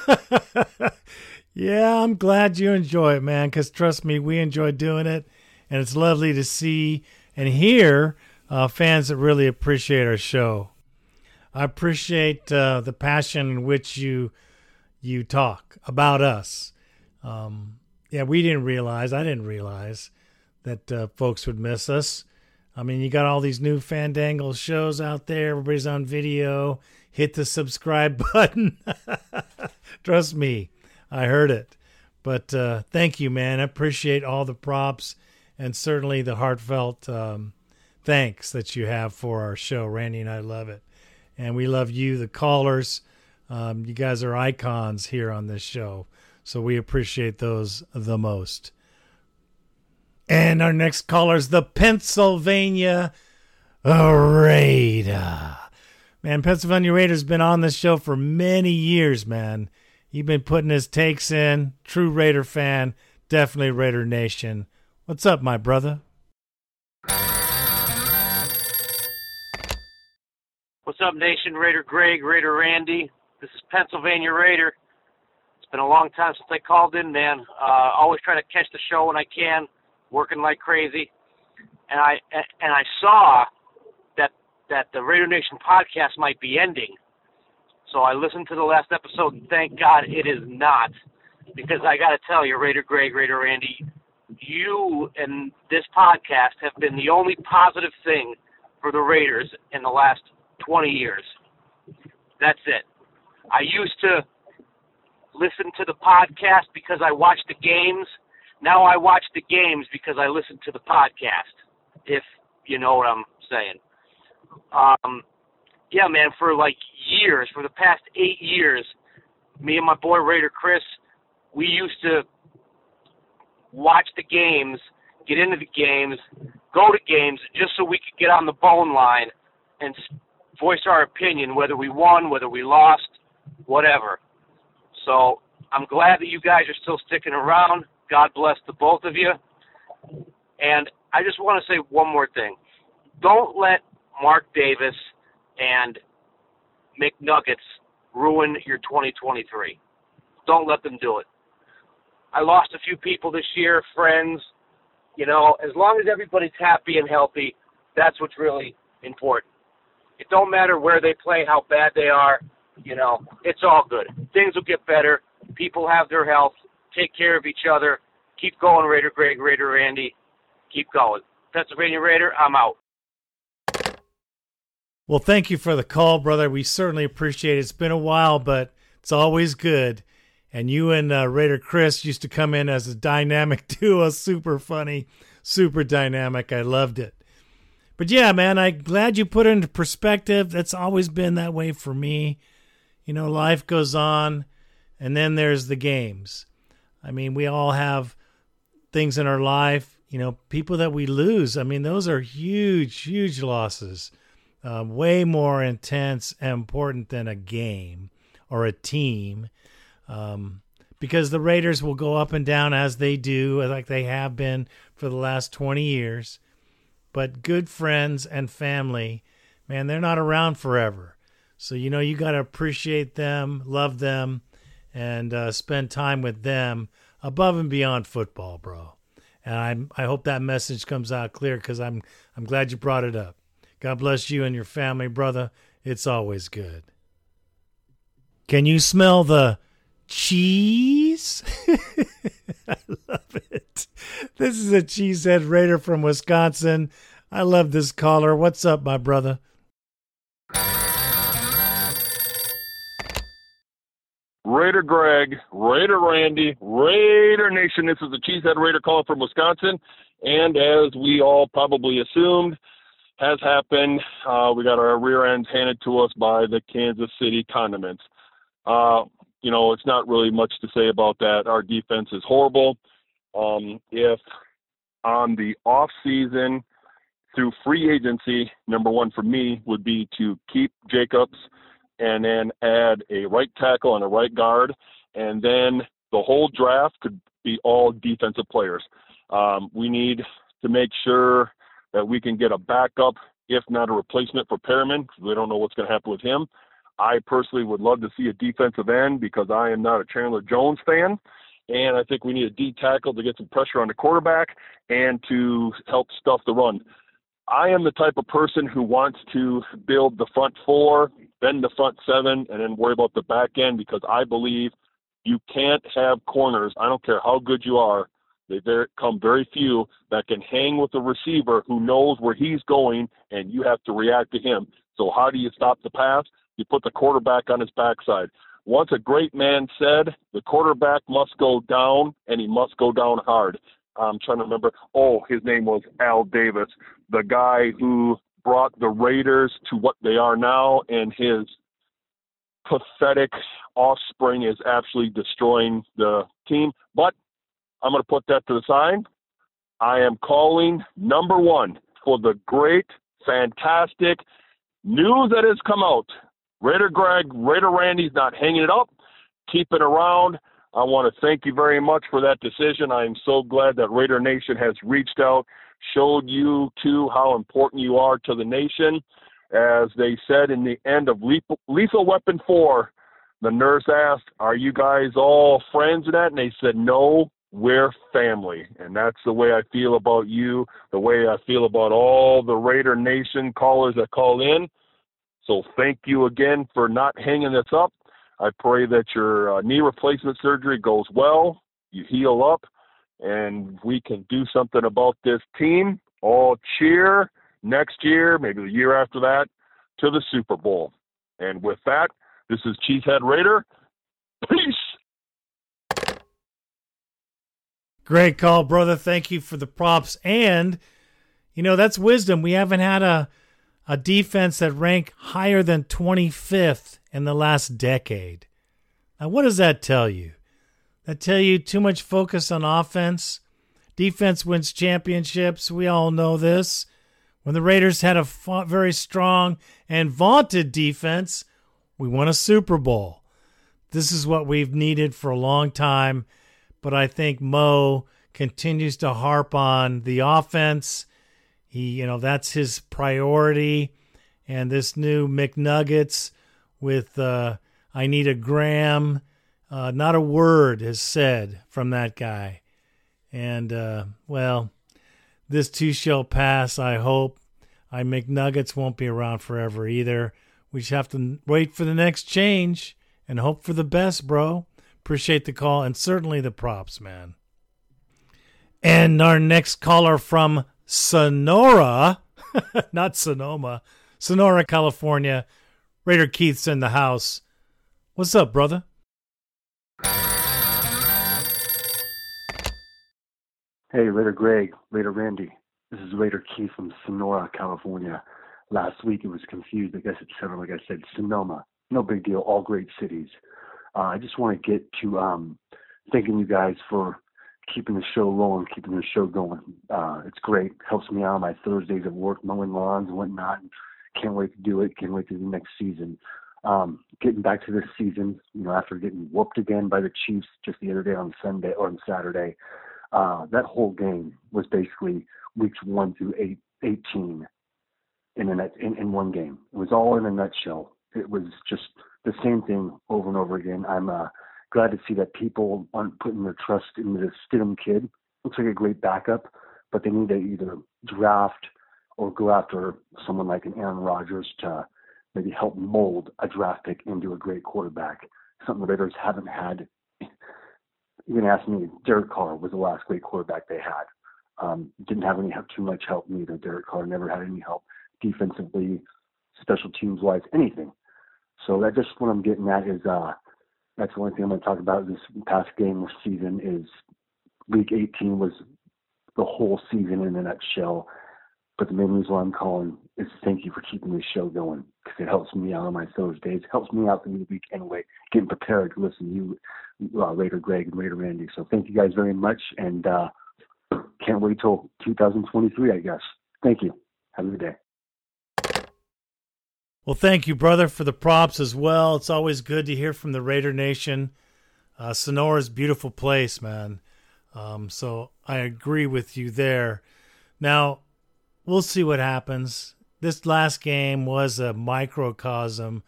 yeah, I'm glad you enjoy it, man, because trust me, we enjoy doing it. And it's lovely to see and hear uh, fans that really appreciate our show. I appreciate uh, the passion in which you you talk about us. Um, yeah, we didn't realize, I didn't realize that uh, folks would miss us. I mean, you got all these new Fandangle shows out there. Everybody's on video. Hit the subscribe [LAUGHS] button. Trust me, I heard it. But uh, thank you, man. I appreciate all the props and certainly the heartfelt um, thanks that you have for our show. Randy and I love it. And we love you, the callers. Um, you guys are icons here on this show. So we appreciate those the most. And our next caller is the Pennsylvania Raider. Man, Pennsylvania Raider's been on this show for many years, man. He's been putting his takes in. True Raider fan. Definitely Raider Nation. What's up, my brother? What's up, Nation? Raider Greg, Raider Randy. This is Pennsylvania Raider. It's been a long time since I called in, man. Uh, always try to catch the show when I can working like crazy, and I and I saw that that the Raider Nation podcast might be ending. So I listened to the last episode, thank God it is not, because I got to tell you, Raider Greg, Raider Randy, you and this podcast have been the only positive thing for the Raiders in the last 20 years. That's it. I used to listen to the podcast because I watched the games now I watch the games because I listen to the podcast. If you know what I'm saying. Um, yeah, man. For like years, for the past eight years, me and my boy Raider Chris, we used to watch the games, get into the games, go to games, just so we could get on the bone line and voice our opinion, whether we won, whether we lost, whatever. So I'm glad that you guys are still sticking around. God bless the both of you. And I just want to say one more thing. Don't let Mark Davis and McNuggets ruin your 2023. Don't let them do it. I lost a few people this year, friends. You know, as long as everybody's happy and healthy, that's what's really important. It don't matter where they play, how bad they are. You know, it's all good. Things will get better. People have their health. Take care of each other. Keep going, Raider Greg, Raider Randy. Keep going. Pennsylvania Raider, I'm out. Well, thank you for the call, brother. We certainly appreciate it. It's been a while, but it's always good. And you and uh, Raider Chris used to come in as a dynamic [LAUGHS] duo, super funny, super dynamic. I loved it. But yeah, man, I'm glad you put it into perspective. That's always been that way for me. You know, life goes on, and then there's the games. I mean, we all have things in our life, you know, people that we lose. I mean, those are huge, huge losses, um, way more intense and important than a game or a team. Um, because the Raiders will go up and down as they do, like they have been for the last 20 years. But good friends and family, man, they're not around forever. So, you know, you got to appreciate them, love them, and uh, spend time with them above and beyond football, bro. And I I hope that message comes out clear because I'm I'm glad you brought it up. God bless you and your family, brother. It's always good. Can you smell the cheese? [LAUGHS] I love it. This is a cheesehead raider from Wisconsin. I love this caller. What's up, my brother? Raider Greg, Raider Randy, Raider Nation. This is the Cheesehead Raider calling from Wisconsin. And as we all probably assumed has happened, uh, we got our rear ends handed to us by the Kansas City Condiments. Uh, you know, it's not really much to say about that. Our defense is horrible. Um, if on the off season through free agency, number one for me would be to keep Jacobs and then add a right tackle and a right guard, and then the whole draft could be all defensive players. Um, we need to make sure that we can get a backup, if not a replacement for Perryman, because we don't know what's going to happen with him. I personally would love to see a defensive end because I am not a Chandler Jones fan. And I think we need a D tackle to get some pressure on the quarterback and to help stuff the run. I am the type of person who wants to build the front four, then the front seven, and then worry about the back end because I believe you can't have corners. I don't care how good you are. They come very few that can hang with a receiver who knows where he's going, and you have to react to him. So how do you stop the pass? You put the quarterback on his backside. Once a great man said, the quarterback must go down, and he must go down hard. I'm trying to remember. Oh, his name was Al Davis, the guy who brought the Raiders to what they are now, and his pathetic offspring is absolutely destroying the team. But I'm going to put that to the side. I am calling number one for the great, fantastic news that has come out. Raider Greg, Raider Randy's not hanging it up, keep it around. I want to thank you very much for that decision. I am so glad that Raider Nation has reached out, showed you too how important you are to the nation. As they said in the end of Lethal Weapon 4, the nurse asked, Are you guys all friends in that? And they said, No, we're family. And that's the way I feel about you, the way I feel about all the Raider Nation callers that call in. So thank you again for not hanging this up. I pray that your uh, knee replacement surgery goes well, you heal up, and we can do something about this team. All cheer next year, maybe the year after that, to the Super Bowl. And with that, this is Cheesehead Raider. Peace. Great call, brother. Thank you for the props. And, you know, that's wisdom. We haven't had a, a defense that ranked higher than 25th in the last decade. Now, what does that tell you? That tell you too much focus on offense? Defense wins championships. We all know this. When the Raiders had a very strong and vaunted defense, we won a Super Bowl. This is what we've needed for a long time, but I think Mo continues to harp on the offense. He, you know, that's his priority. And this new McNuggets with uh, I need a gram. Uh, not a word is said from that guy. And, uh, well, this too shall pass, I hope. I McNuggets won't be around forever either. We just have to wait for the next change and hope for the best, bro. Appreciate the call and certainly the props, man. And our next caller from Sonora, [LAUGHS] not Sonoma, Sonora, California. Raider Keith's in the house. What's up, brother? Hey, Raider Greg, Raider Randy. This is Raider Keith from Sonora, California. Last week it was confused. I guess it's sounded like I said Sonoma. No big deal. All great cities. Uh, I just want to get to um, thanking you guys for keeping the show rolling, keeping the show going. Uh, it's great. Helps me out on my Thursdays at work, mowing lawns and whatnot. Can't wait to do it. Can't wait to do the next season. Um, getting back to this season, you know, after getting whooped again by the Chiefs just the other day on Sunday or on Saturday, uh, that whole game was basically weeks one through eight, 18 in, a net, in, in one game. It was all in a nutshell. It was just the same thing over and over again. I'm uh, glad to see that people aren't putting their trust in this Stidham kid. Looks like a great backup, but they need to either draft or go after someone like an Aaron Rodgers to maybe help mold a draft pick into a great quarterback. Something the Raiders haven't had you can ask me, Derek Carr was the last great quarterback they had. Um, didn't have any help, too much help neither. Derek Carr never had any help defensively, special teams wise, anything. So that's just what I'm getting at is uh, that's the only thing I'm going to talk about this past game this season is week 18 was the whole season in a nutshell. But the main reason why I'm calling is thank you for keeping this show going because it helps me out on my Thursdays. It helps me out through the week anyway, getting prepared to listen to you, uh, Raider Greg and Raider Randy. So thank you guys very much, and uh, can't wait till 2023, I guess. Thank you. Have a good day. Well, thank you, brother, for the props as well. It's always good to hear from the Raider Nation. Uh, Sonora's beautiful place, man. Um, so I agree with you there. Now, we'll see what happens. This last game was a microcosm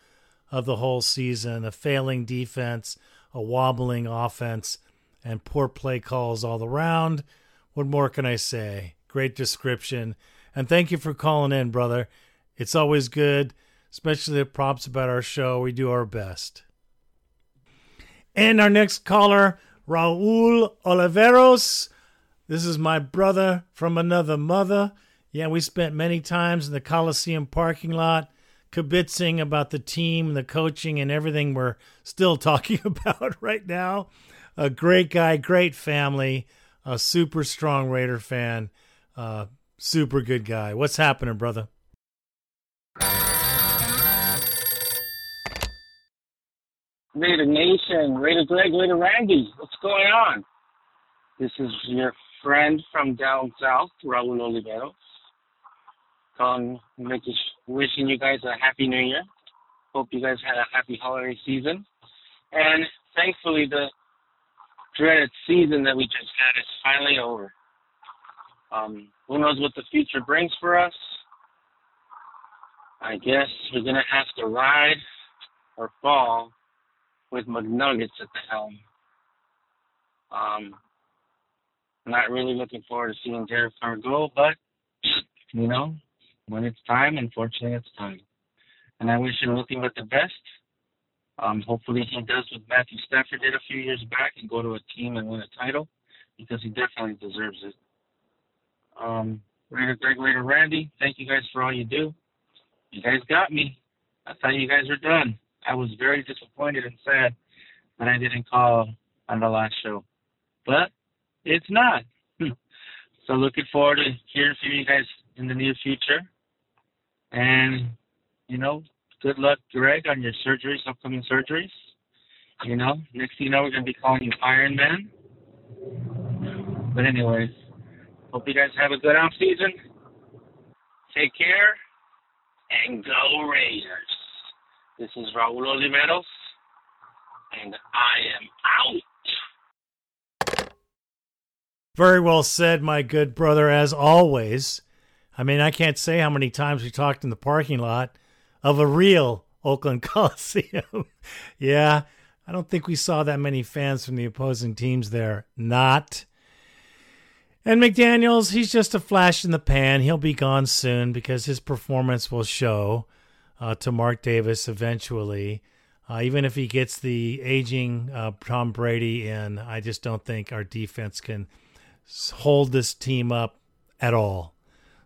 of the whole season a failing defense, a wobbling offense, and poor play calls all around. What more can I say? Great description. And thank you for calling in, brother. It's always good, especially the props about our show. We do our best. And our next caller, Raul Oliveros. This is my brother from another mother. Yeah, we spent many times in the Coliseum parking lot kibitzing about the team, the coaching, and everything we're still [LAUGHS] talking about right now. A great guy, great family, a super strong Raider fan, uh, super good guy. What's happening, brother? Raider Nation, Raider Greg, Raider Randy, what's going on? This is your friend from down south, Raul Oliveros calling, making, wishing you guys a happy new year. Hope you guys had a happy holiday season. And thankfully, the dreaded season that we just had is finally over. Um, who knows what the future brings for us? I guess we're going to have to ride or fall with McNuggets at the helm. Um, not really looking forward to seeing Derek Carr go, but, you know, when it's time, unfortunately, it's time. And I wish him nothing but the best. Um, hopefully, he does what Matthew Stafford did a few years back and go to a team and win a title because he definitely deserves it. Um, Raider Greg, Raider Randy, thank you guys for all you do. You guys got me. I thought you guys were done. I was very disappointed and sad that I didn't call on the last show. But it's not. Hmm. so looking forward to hearing from you guys in the near future. And, you know, good luck, Greg, on your surgeries, upcoming surgeries. You know, next thing you know, we're to be calling you Iron Man. But, anyways, hope you guys have a good off season. Take care and go Raiders. This is Raul Oliveros, and I am out. Very well said, my good brother, as always. I mean, I can't say how many times we talked in the parking lot of a real Oakland [LAUGHS] Coliseum. yeah, I don't think we saw that many fans from the opposing teams there. Not. And McDaniels, he's just a flash in the pan. He'll be gone soon because his performance will show uh, to Mark Davis eventually. Uh, even if he gets the aging uh, Tom Brady in, I just don't think our defense can hold this team up at all.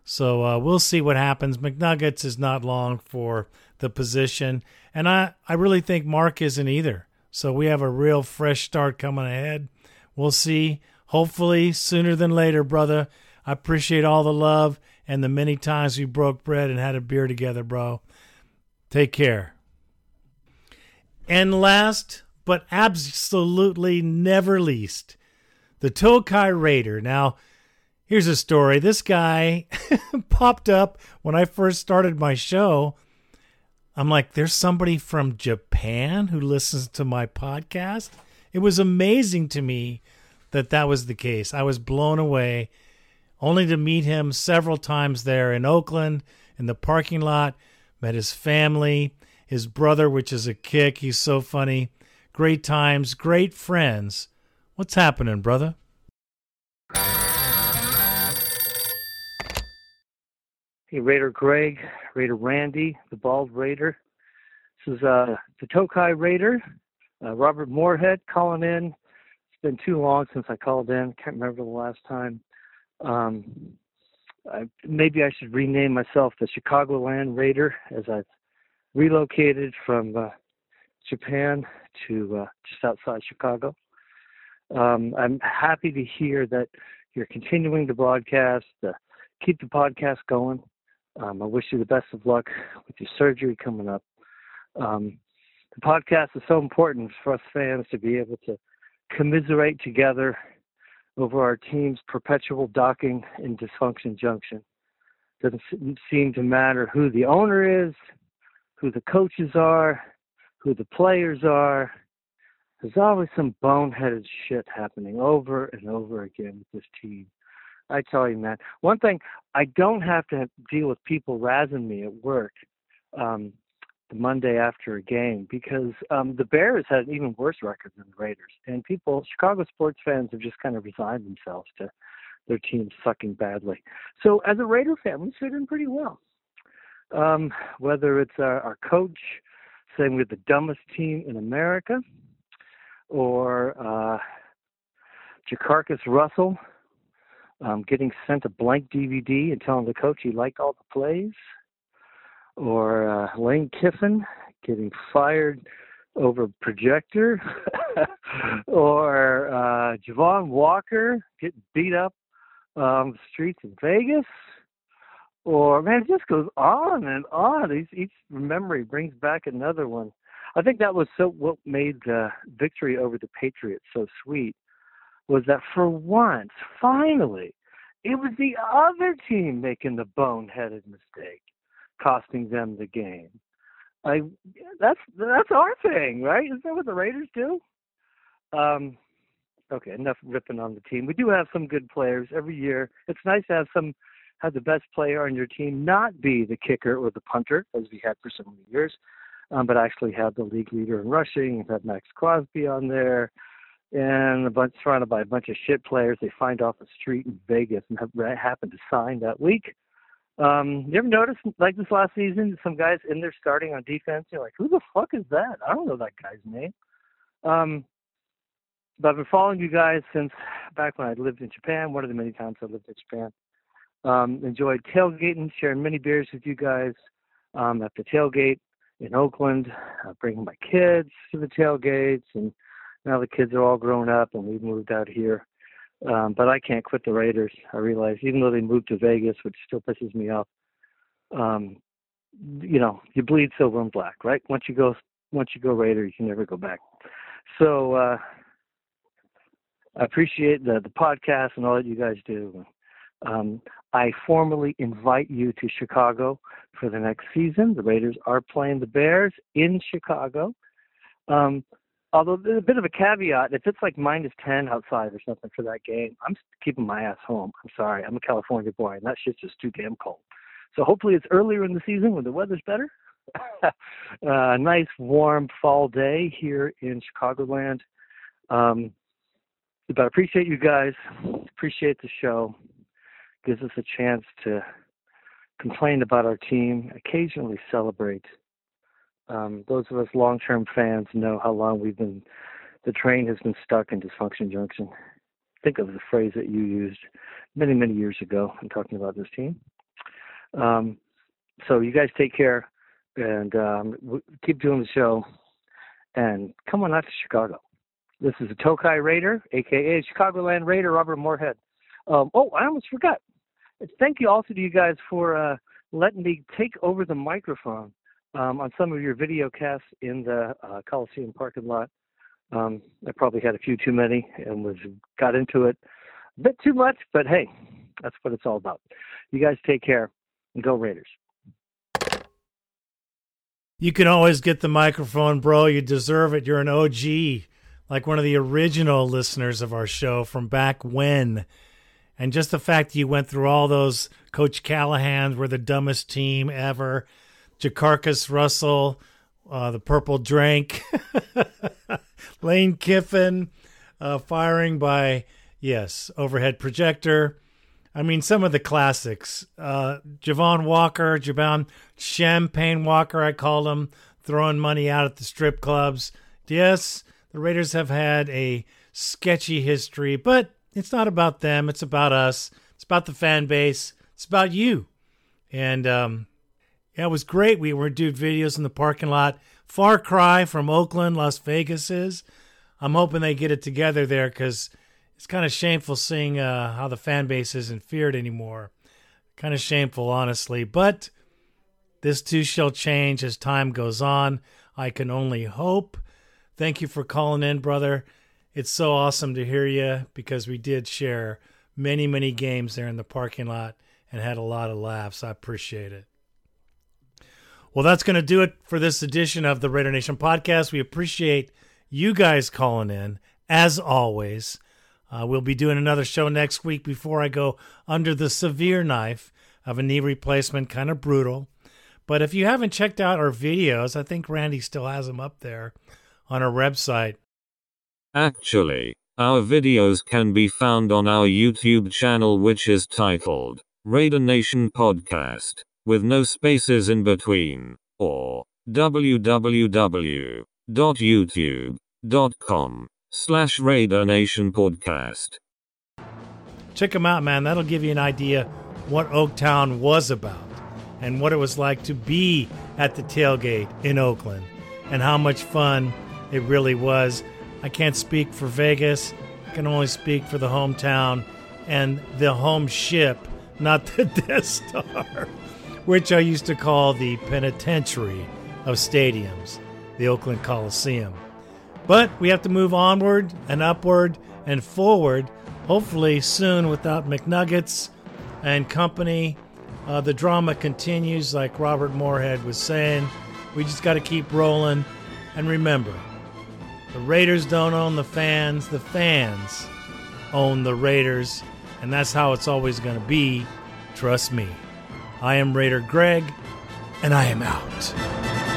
So uh, we'll see what happens. McNuggets is not long for the position, and I, I really think Mark isn't either. So we have a real fresh start coming ahead. We'll see. Hopefully sooner than later, brother. I appreciate all the love and the many times we broke bread and had a beer together, bro. Take care. And last but absolutely never least, the Tokai Raider. Now, here's a story. This guy [LAUGHS] popped up when I first started my show. I'm like, there's somebody from Japan who listens to my podcast. It was amazing to me that that was the case. I was blown away, only to meet him several times there in Oakland in the parking lot. Met his family, his brother, which is a kick. He's so funny. Great times, great friends. What's happening, brother? Hey, Raider Greg, Raider Randy, the Bald Raider. This is uh, the Tokai Raider, uh, Robert Moorhead calling in. It's been too long since I called in. Can't remember the last time. Um, I, maybe I should rename myself the Chicagoland Raider as I've relocated from uh, Japan to uh, just outside Chicago. Um, I'm happy to hear that you're continuing to broadcast. Uh, keep the podcast going. Um, I wish you the best of luck with your surgery coming up. Um, the podcast is so important for us fans to be able to commiserate together over our team's perpetual docking and dysfunction junction. Doesn't seem to matter who the owner is, who the coaches are, who the players are. There's always some boneheaded shit happening over and over again with this team. I tell you, man. One thing, I don't have to deal with people razzing me at work um, the Monday after a game because um, the Bears had an even worse record than the Raiders, and people, Chicago sports fans, have just kind of resigned themselves to their team sucking badly. So, as a Raider fan, we fit in pretty well. Um, whether it's our, our coach saying we're the dumbest team in America, or uh, JaMarcus Russell um, getting sent a blank DVD and telling the coach he liked all the plays, or uh, Lane Kiffin getting fired over projector, [LAUGHS] or uh, Javon Walker getting beat up um, the streets in Vegas, or man, it just goes on and on. Each, each memory brings back another one. I think that was so what made the victory over the Patriots so sweet was that for once, finally, it was the other team making the boneheaded mistake, costing them the game. I that's that's our thing, right? Isn't that what the Raiders do? Um, okay, enough ripping on the team. We do have some good players every year. It's nice to have some have the best player on your team not be the kicker or the punter, as we had for so many years, um, but actually have the league leader in rushing, have had Maxx Crosby on there, and a bunch surrounded by a bunch of shit players they find off the street in Vegas and have happened to sign that week. Um, you ever notice like this last season, some guys in there starting on defense, you're like, who the fuck is that? I don't know that guy's name. Um, but I've been following you guys since back when I lived in Japan, one of the many times I lived in Japan. Um, enjoyed tailgating, sharing many beers with you guys um, at the tailgate in Oakland, uh, bringing my kids to the tailgates, and now the kids are all grown up and we've moved out here. Um, but I can't quit the Raiders. I realize, even though they moved to Vegas, which still pisses me off. Um, you know, you bleed silver and black, right? Once you go, once you go Raider, you can never go back. So uh, I appreciate the the podcast and all that you guys do. Um, I formally invite you to Chicago for the next season. The Raiders are playing the Bears in Chicago. Um, although there's a bit of a caveat, if it's like minus 10 outside or something for that game, I'm keeping my ass home. I'm sorry. I'm a California boy, and that shit's just too damn cold. So hopefully it's earlier in the season when the weather's better. [LAUGHS] uh, nice warm fall day here in Chicagoland. Um, but I appreciate you guys. Appreciate the show gives us a chance to complain about our team, occasionally celebrate. Um, those of us long-term fans know how long we've been. The train has been stuck in dysfunction junction. Think of the phrase that you used many, many years ago in talking about this team. Um, so you guys take care and um, keep doing the show. And come on out to Chicago. This is a Tokai Raider, aka Chicagoland Raider, Robert Moorhead. Um, oh, I almost forgot. Thank you also to you guys for uh, letting me take over the microphone um, on some of your video casts in the uh, Coliseum parking lot. Um, I probably had a few too many and was got into it a bit too much, but hey, that's what it's all about. You guys take care and go Raiders. You can always get the microphone, bro. You deserve it. You're an OG, like one of the original listeners of our show from back when. And just the fact that you went through all those Coach Callahan's were the dumbest team ever. JaMarcus Russell, uh, the Purple Drink, [LAUGHS] Lane Kiffin, uh, firing by, yes, overhead projector. I mean, some of the classics. Uh, Javon Walker, Javon Champagne Walker, I called him, throwing money out at the strip clubs. Yes, the Raiders have had a sketchy history, but it's not about them. It's about us. It's about the fan base. It's about you. And um, yeah, it was great. We were doing videos in the parking lot. Far cry from Oakland, Las Vegas is. I'm hoping they get it together there because it's kind of shameful seeing uh, how the fan base isn't feared anymore. Kind of shameful, honestly. But this too shall change as time goes on. I can only hope. Thank you for calling in, brother. It's so awesome to hear you because we did share many, many games there in the parking lot and had a lot of laughs. I appreciate it. Well, that's going to do it for this edition of the Raider Nation podcast. We appreciate you guys calling in, as always. Uh, we'll be doing another show next week before I go under the severe knife of a knee replacement, kind of brutal. But if you haven't checked out our videos, I think Randy still has them up there on our website. Actually, our videos can be found on our YouTube channel, which is titled Raider Nation Podcast, with no spaces in between, or www.youtube.com slash Raider Podcast. Check them out, man. That'll give you an idea what Oaktown was about and what it was like to be at the tailgate in Oakland and how much fun it really was. I can't speak for Vegas. I can only speak for the hometown and the home ship, not the [LAUGHS] Death Star, which I used to call the penitentiary of stadiums, the Oakland Coliseum. But we have to move onward and upward and forward, hopefully soon without McNuggets and company. Uh, the drama continues, like Robert Moorhead was saying. We just got to keep rolling. And remember, the Raiders don't own the fans, the fans own the Raiders. And that's how it's always going to be. Trust me. I am Raider Greg, and I am out.